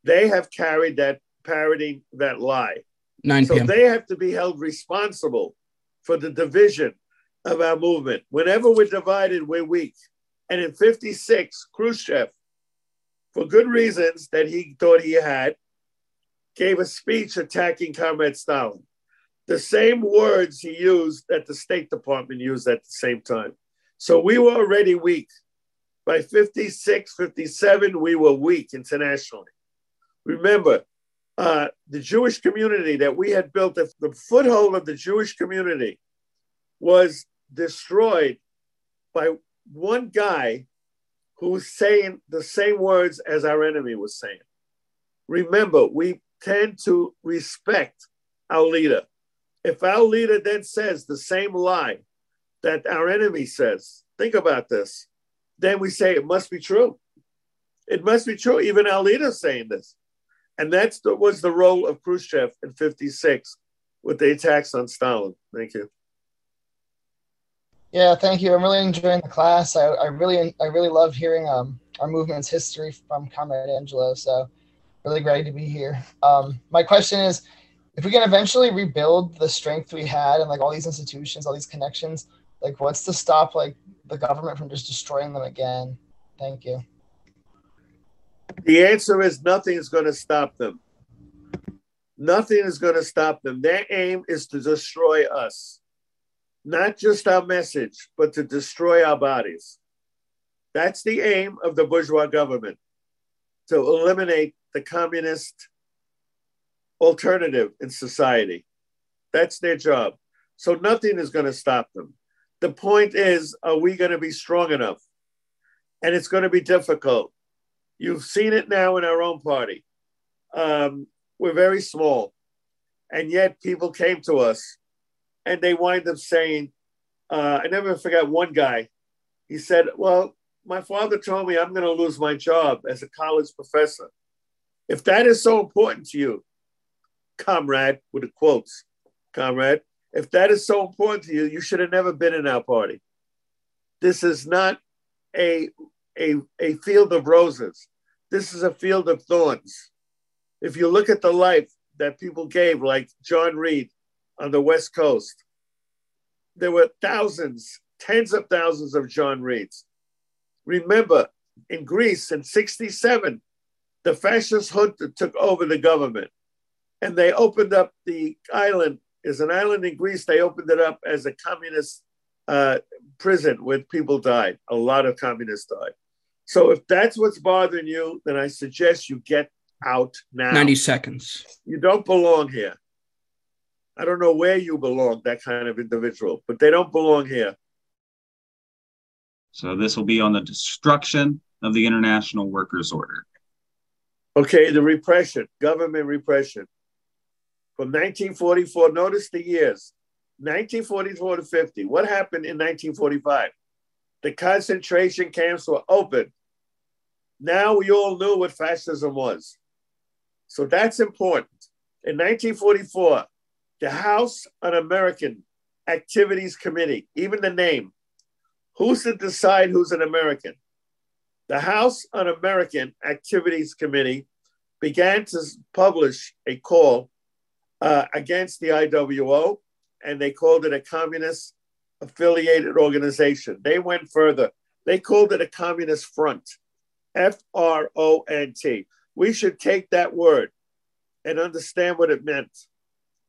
They have carried that parroting that lie. 9 so they have to be held responsible for the division of our movement. Whenever we're divided, we're weak. And in 56, Khrushchev, for good reasons that he thought he had, gave a speech attacking Comrade Stalin the same words he used that the State Department used at the same time. So we were already weak. By 56, 57, we were weak internationally. Remember, uh, the Jewish community that we had built, the, the foothold of the Jewish community was destroyed by one guy who was saying the same words as our enemy was saying. Remember, we tend to respect our leader. If our leader then says the same lie that our enemy says, think about this, then we say it must be true. It must be true. Even our leader saying this. And that was the role of Khrushchev in 56 with the attacks on Stalin. Thank you. Yeah, thank you. I'm really enjoying the class. I, I really, I really love hearing um, our movement's history from Comrade Angelo. So, really great to be here. Um, my question is, if we can eventually rebuild the strength we had and like all these institutions, all these connections, like what's to stop like the government from just destroying them again? Thank you. The answer is nothing is going to stop them. Nothing is going to stop them. Their aim is to destroy us, not just our message, but to destroy our bodies. That's the aim of the bourgeois government to eliminate the communist alternative in society. That's their job. So nothing is going to stop them. The point is, are we going to be strong enough? And it's going to be difficult. You've seen it now in our own party. Um, we're very small. And yet people came to us and they wind up saying, uh, I never forgot one guy. He said, Well, my father told me I'm going to lose my job as a college professor. If that is so important to you, comrade, with the quotes, comrade, if that is so important to you, you should have never been in our party. This is not a, a, a field of roses. This is a field of thorns. If you look at the life that people gave, like John Reed, on the West Coast. There were thousands, tens of thousands of John Reeds. Remember, in Greece in 67, the fascist junta took over the government and they opened up the island. Is an island in Greece. They opened it up as a communist uh, prison where people died. A lot of communists died. So if that's what's bothering you, then I suggest you get out now. 90 seconds. You don't belong here. I don't know where you belong, that kind of individual, but they don't belong here. So this will be on the destruction of the International Workers' Order. Okay, the repression, government repression. From 1944, notice the years 1944 to 50. What happened in 1945? The concentration camps were open. Now we all knew what fascism was. So that's important. In 1944, the House Un American Activities Committee, even the name, who's to decide who's an American? The House Un American Activities Committee began to publish a call uh, against the IWO, and they called it a communist affiliated organization. They went further. They called it a communist front, F R O N T. We should take that word and understand what it meant.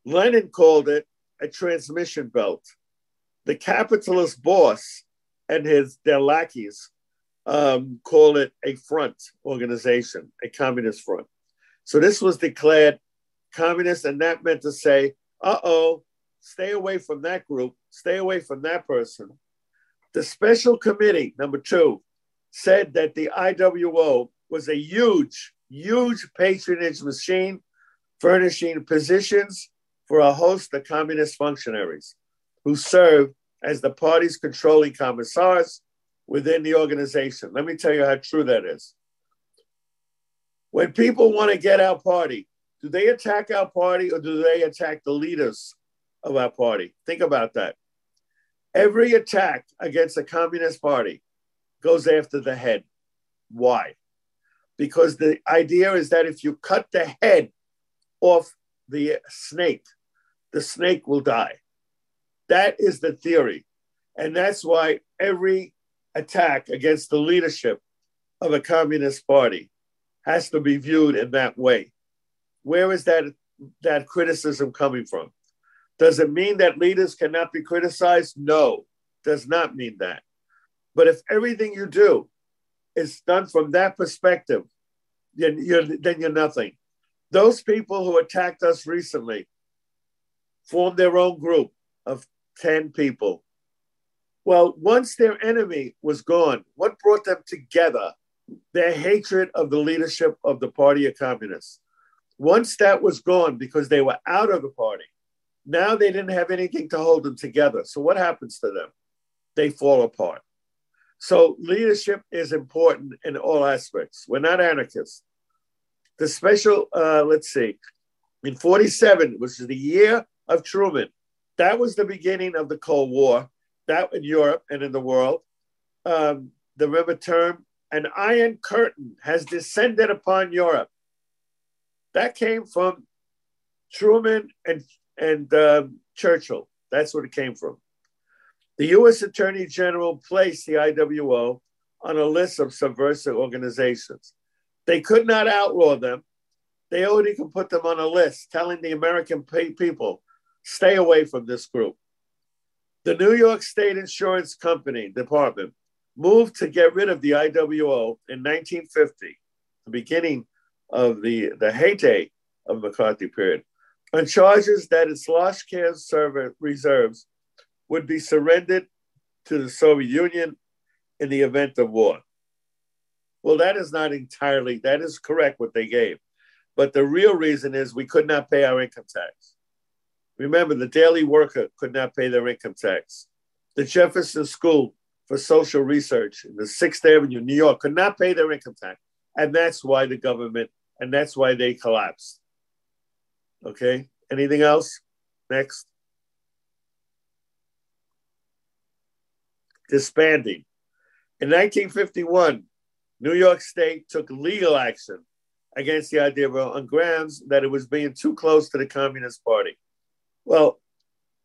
Lenin called it a transmission belt. The capitalist boss and his their lackeys um, call it a front organization, a communist front. So this was declared communist, and that meant to say, uh oh, stay away from that group, stay away from that person. The special committee, number two, said that the IWO was a huge, huge patronage machine, furnishing positions for a host of communist functionaries who served as the party's controlling commissars within the organization. Let me tell you how true that is. When people want to get our party, do they attack our party or do they attack the leaders of our party? Think about that. Every attack against a communist party goes after the head. Why? Because the idea is that if you cut the head off the snake, the snake will die. That is the theory. And that's why every attack against the leadership of a communist party has to be viewed in that way. Where is that, that criticism coming from? Does it mean that leaders cannot be criticized? No, does not mean that. But if everything you do is done from that perspective, then you're, then you're nothing. Those people who attacked us recently formed their own group of 10 people. Well, once their enemy was gone, what brought them together? Their hatred of the leadership of the Party of Communists. Once that was gone because they were out of the party, now they didn't have anything to hold them together. So what happens to them? They fall apart. So leadership is important in all aspects. We're not anarchists. The special, uh, let's see, in 47, which is the year of Truman, that was the beginning of the Cold War, that in Europe and in the world. Um, the river term, an iron curtain has descended upon Europe. That came from Truman and, and um, Churchill. That's where it came from. The U.S. Attorney General placed the IWO on a list of subversive organizations. They could not outlaw them. They only could put them on a list, telling the American people, stay away from this group. The New York State Insurance Company Department moved to get rid of the IWO in 1950, the beginning of the, the heyday of McCarthy period, on charges that its lost care reserves would be surrendered to the Soviet Union in the event of war. Well, that is not entirely, that is correct what they gave. But the real reason is we could not pay our income tax. Remember, the daily worker could not pay their income tax. The Jefferson School for Social Research in the Sixth Avenue, New York, could not pay their income tax. And that's why the government, and that's why they collapsed. Okay, anything else? Next. Disbanding. In 1951, New York State took legal action against the idea on grounds that it was being too close to the Communist Party. Well,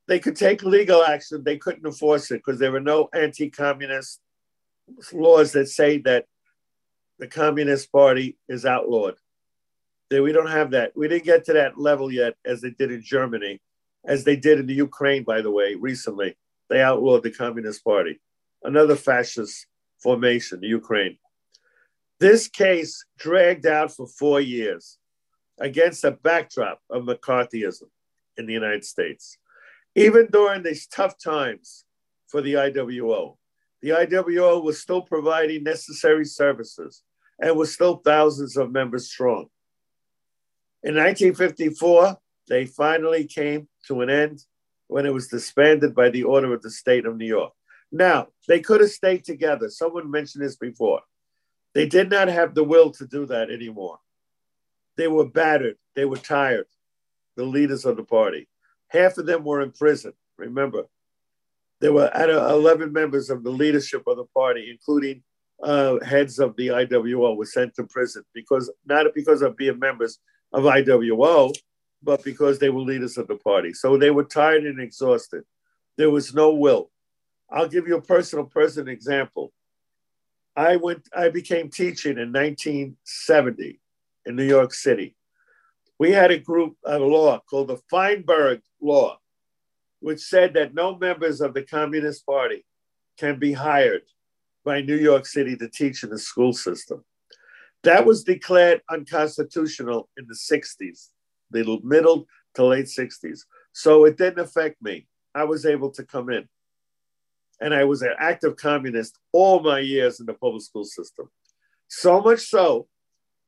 they could take legal action. They couldn't enforce it because there were no anti-communist laws that say that the Communist Party is outlawed. They, we don't have that. We didn't get to that level yet, as they did in Germany, as they did in the Ukraine, by the way, recently. They outlawed the Communist Party, another fascist formation, the Ukraine. This case dragged out for four years against a backdrop of McCarthyism in the United States. Even during these tough times for the IWO, the IWO was still providing necessary services and was still thousands of members strong. In 1954, they finally came to an end when it was disbanded by the order of the state of New York. Now, they could have stayed together. Someone mentioned this before. They did not have the will to do that anymore. They were battered, they were tired, the leaders of the party. Half of them were in prison, remember. There were 11 members of the leadership of the party, including uh, heads of the IWO, were sent to prison because not because of being members of IWO, but because they were leaders of the party. So they were tired and exhausted. There was no will. I'll give you a personal person example. I went, I became teaching in 1970 in New York City. We had a group, of law called the Feinberg Law, which said that no members of the Communist Party can be hired by New York City to teach in the school system. That was declared unconstitutional in the 60s, the middle to late 60s. So it didn't affect me. I was able to come in. And I was an active communist all my years in the public school system. So much so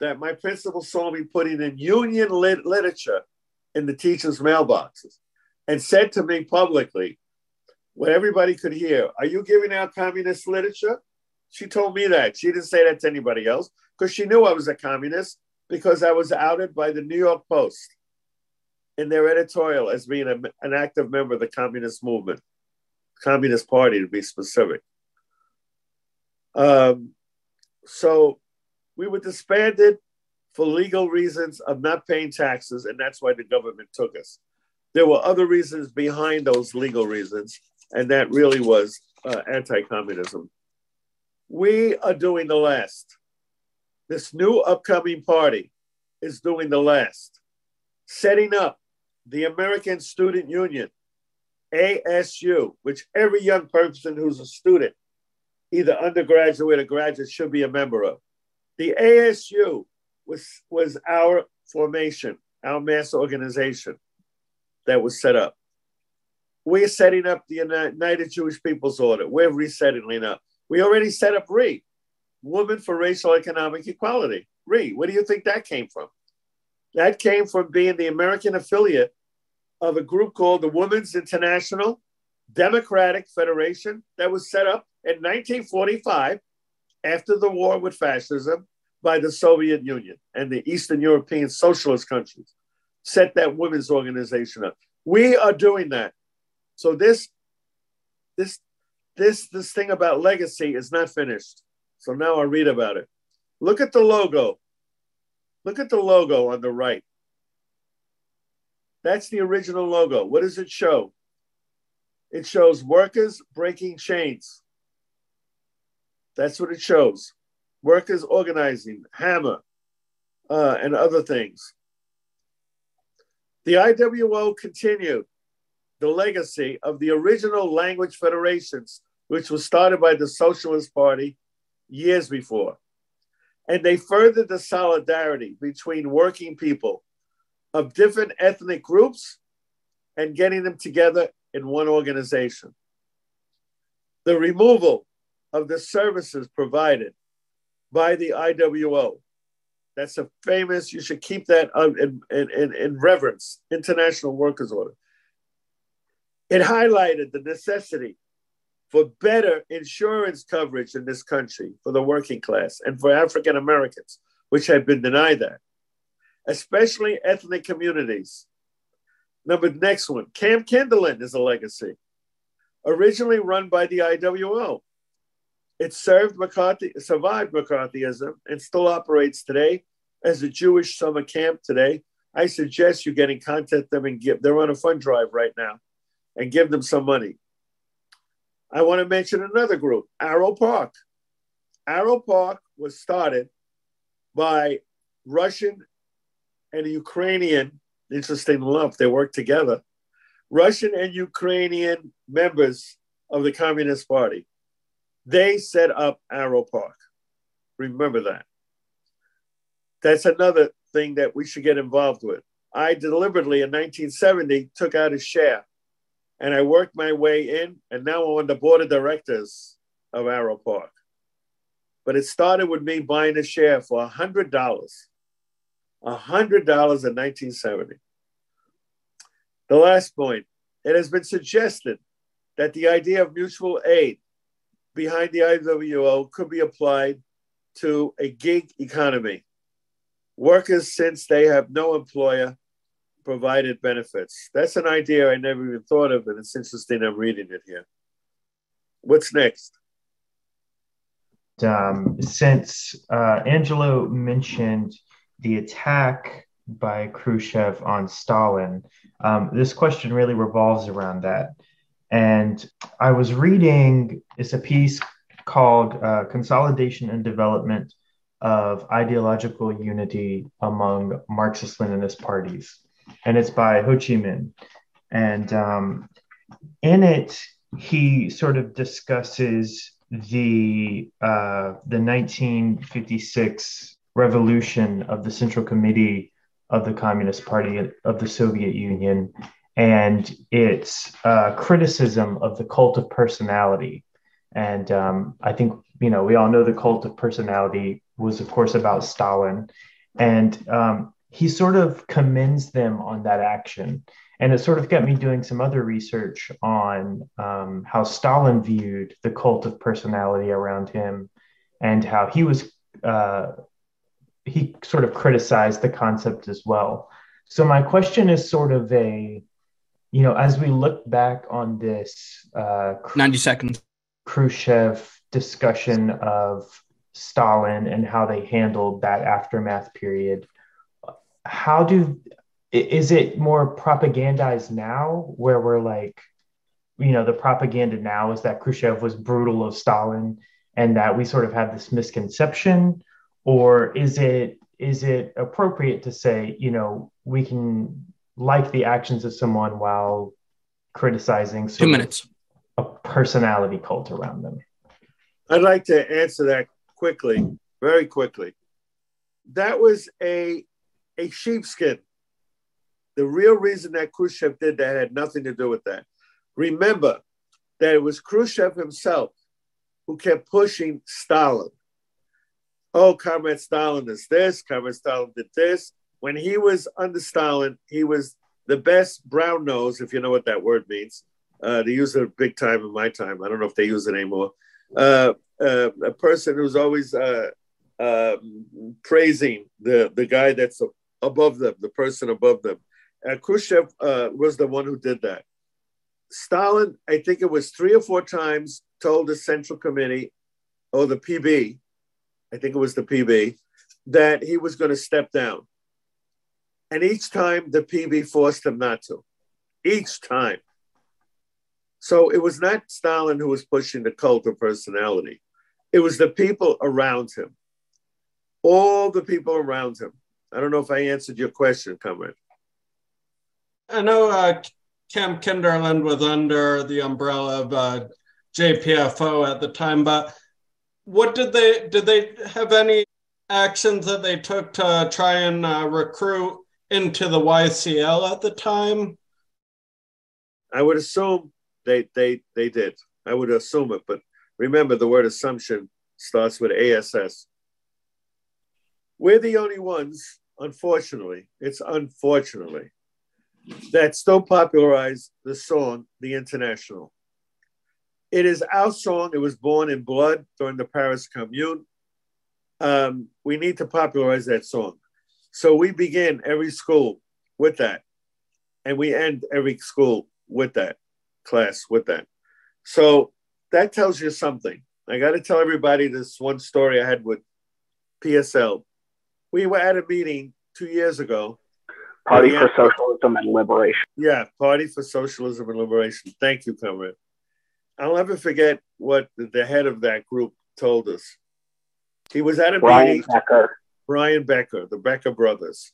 that my principal saw me putting in union lit- literature in the teachers' mailboxes and said to me publicly, what everybody could hear, Are you giving out communist literature? She told me that. She didn't say that to anybody else because she knew I was a communist because I was outed by the New York Post in their editorial as being a, an active member of the communist movement, Communist Party to be specific. Um, so we were disbanded for legal reasons of not paying taxes, and that's why the government took us. There were other reasons behind those legal reasons, and that really was uh, anti communism. We are doing the last. This new upcoming party is doing the last, setting up the American Student Union, ASU, which every young person who's a student, either undergraduate or graduate, should be a member of. The ASU was, was our formation, our mass organization that was set up. We're setting up the United Jewish People's Order. We're resetting up. We already set up WREE, Women for Racial Economic Equality. WREE, where do you think that came from? That came from being the American affiliate of a group called the Women's International Democratic Federation that was set up in 1945 after the war with fascism by the Soviet Union and the Eastern European socialist countries. Set that women's organization up. We are doing that. So this, this, this, this thing about legacy is not finished. So now I'll read about it. Look at the logo. Look at the logo on the right. That's the original logo. What does it show? It shows workers breaking chains. That's what it shows. Workers organizing, hammer, uh, and other things. The IWO continued the legacy of the original language federations, which was started by the Socialist Party years before. And they furthered the solidarity between working people of different ethnic groups and getting them together in one organization. The removal of the services provided by the IWO. That's a famous, you should keep that in, in, in reverence, International Workers' Order. It highlighted the necessity for better insurance coverage in this country for the working class and for African Americans, which have been denied that, especially ethnic communities. Number next one, Camp Kinderland is a legacy, originally run by the IWO. It served McCarthy, survived McCarthyism and still operates today as a Jewish summer camp today. I suggest you get in contact them and give. They're on a fund drive right now and give them some money. I want to mention another group, Arrow Park. Arrow Park was started by Russian and Ukrainian, interesting enough, they worked together, Russian and Ukrainian members of the Communist Party. They set up Arrow Park. Remember that. That's another thing that we should get involved with. I deliberately in 1970 took out a share and I worked my way in, and now I'm on the board of directors of Arrow Park. But it started with me buying a share for $100. $100 in 1970. The last point it has been suggested that the idea of mutual aid behind the IWO could be applied to a gig economy. Workers, since they have no employer, provided benefits. That's an idea I never even thought of, and it's interesting I'm reading it here. What's next? Um, since uh, Angelo mentioned the attack by Khrushchev on Stalin, um, this question really revolves around that. And I was reading, it's a piece called uh, Consolidation and Development of Ideological Unity Among Marxist Leninist Parties. And it's by Ho Chi Minh. And um, in it, he sort of discusses the uh, the 1956 revolution of the Central Committee of the Communist Party of the Soviet Union and its uh, criticism of the cult of personality. And um, I think, you know, we all know the cult of personality was, of course, about Stalin. And um, he sort of commends them on that action. And it sort of got me doing some other research on um, how Stalin viewed the cult of personality around him and how he was uh, he sort of criticized the concept as well. So my question is sort of a, you know, as we look back on this uh, 90 seconds Khrushchev discussion of Stalin and how they handled that aftermath period, how do is it more propagandized now where we're like, you know, the propaganda now is that Khrushchev was brutal of Stalin and that we sort of have this misconception? Or is it is it appropriate to say you know we can like the actions of someone while criticizing two minutes. a personality cult around them? I'd like to answer that quickly very quickly. That was a a sheepskin the real reason that khrushchev did that had nothing to do with that remember that it was khrushchev himself who kept pushing stalin oh, Comrade Stalin is this, Comrade Stalin did this. When he was under Stalin, he was the best brown nose, if you know what that word means. Uh, they use it big time in my time. I don't know if they use it anymore. Uh, uh, a person who's always uh, um, praising the, the guy that's above them, the person above them. Uh, Khrushchev uh, was the one who did that. Stalin, I think it was three or four times, told the Central Committee or the PB I think it was the PB, that he was going to step down. And each time the PB forced him not to. Each time. So it was not Stalin who was pushing the cult of personality. It was the people around him. All the people around him. I don't know if I answered your question, comrade. I know uh, Camp Kinderland was under the umbrella of uh, JPFO at the time, but what did they did they have any actions that they took to try and uh, recruit into the YCL at the time? I would assume they they they did. I would assume it, but remember the word assumption starts with ASS. We're the only ones, unfortunately, it's unfortunately, that still popularize the song The International. It is our song. It was born in blood during the Paris Commune. Um, we need to popularize that song. So we begin every school with that, and we end every school with that class with that. So that tells you something. I got to tell everybody this one story I had with PSL. We were at a meeting two years ago Party for Socialism and Liberation. Yeah, Party for Socialism and Liberation. Thank you, comrade. I'll never forget what the, head of that group told us. He was at a Brian meeting. Becker. Brian Becker, the Becker brothers,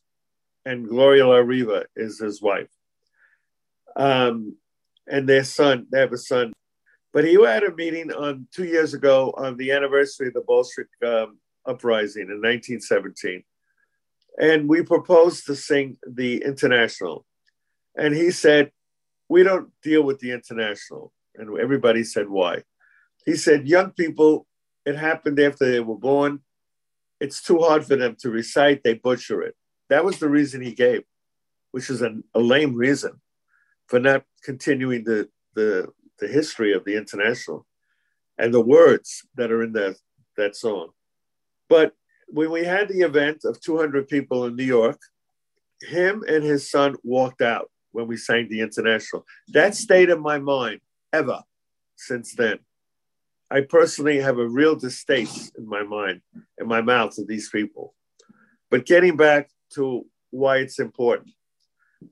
and Gloria La Riva is his wife. Um, and their son, they have a son. But he had a meeting on two years ago on the anniversary of the Bolshevik um, uprising in 1917. And we proposed to sing the International. And he said, We don't deal with the International. And everybody said, Why? He said, Young people, it happened after they were born. It's too hard for them to recite, they butcher it. That was the reason he gave, which is a, lame reason for not continuing the, the, the history of the International and the words that are in that, that song. But when we had the event of 200 people in New York, him and his son walked out when we sang the International. That stayed in my mind ever since then. I personally have a real distaste in my mind, in my mouth to these people. But getting back to why it's important,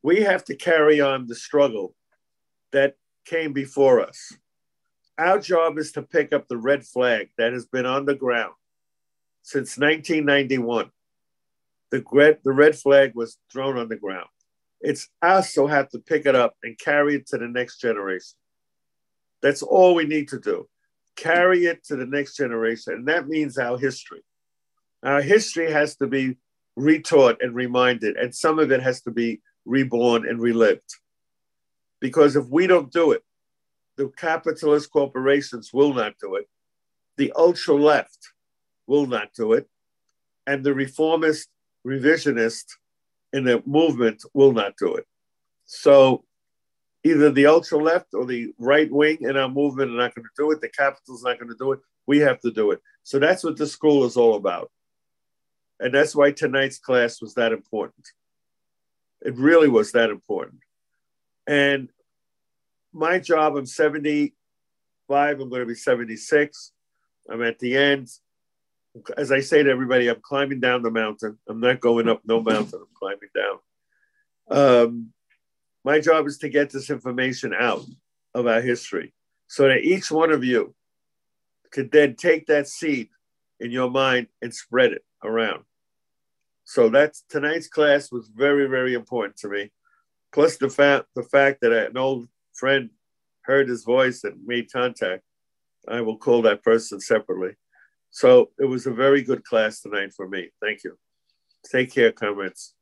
we have to carry on the struggle that came before us. Our job is to pick up the red flag that has been on the ground since 1991. The red, the red flag was thrown on the ground. It's us who have to pick it up and carry it to the next generation. That's all we need to do. Carry it to the next generation. And that means our history. Our history has to be retaught and reminded, and some of it has to be reborn and relived. Because if we don't do it, the capitalist corporations will not do it. The ultra left will not do it. And the reformist revisionist in the movement will not do it. So either the ultra left or the right wing in our movement are not going to do it. The capital's not going to do it. We have to do it. So that's what the school is all about. And that's why tonight's class was that important. It really was that important. And my job, I'm 75, I'm going to be 76. I'm at the end. As I say to everybody, I'm climbing down the mountain. I'm not going up no mountain, I'm climbing down. Um, my job is to get this information out of our history so that each one of you could then take that seed in your mind and spread it around. So that's tonight's class was very, very important to me. Plus the fact the fact that an old friend heard his voice and made contact. I will call that person separately. So it was a very good class tonight for me. Thank you. Take care, comrades.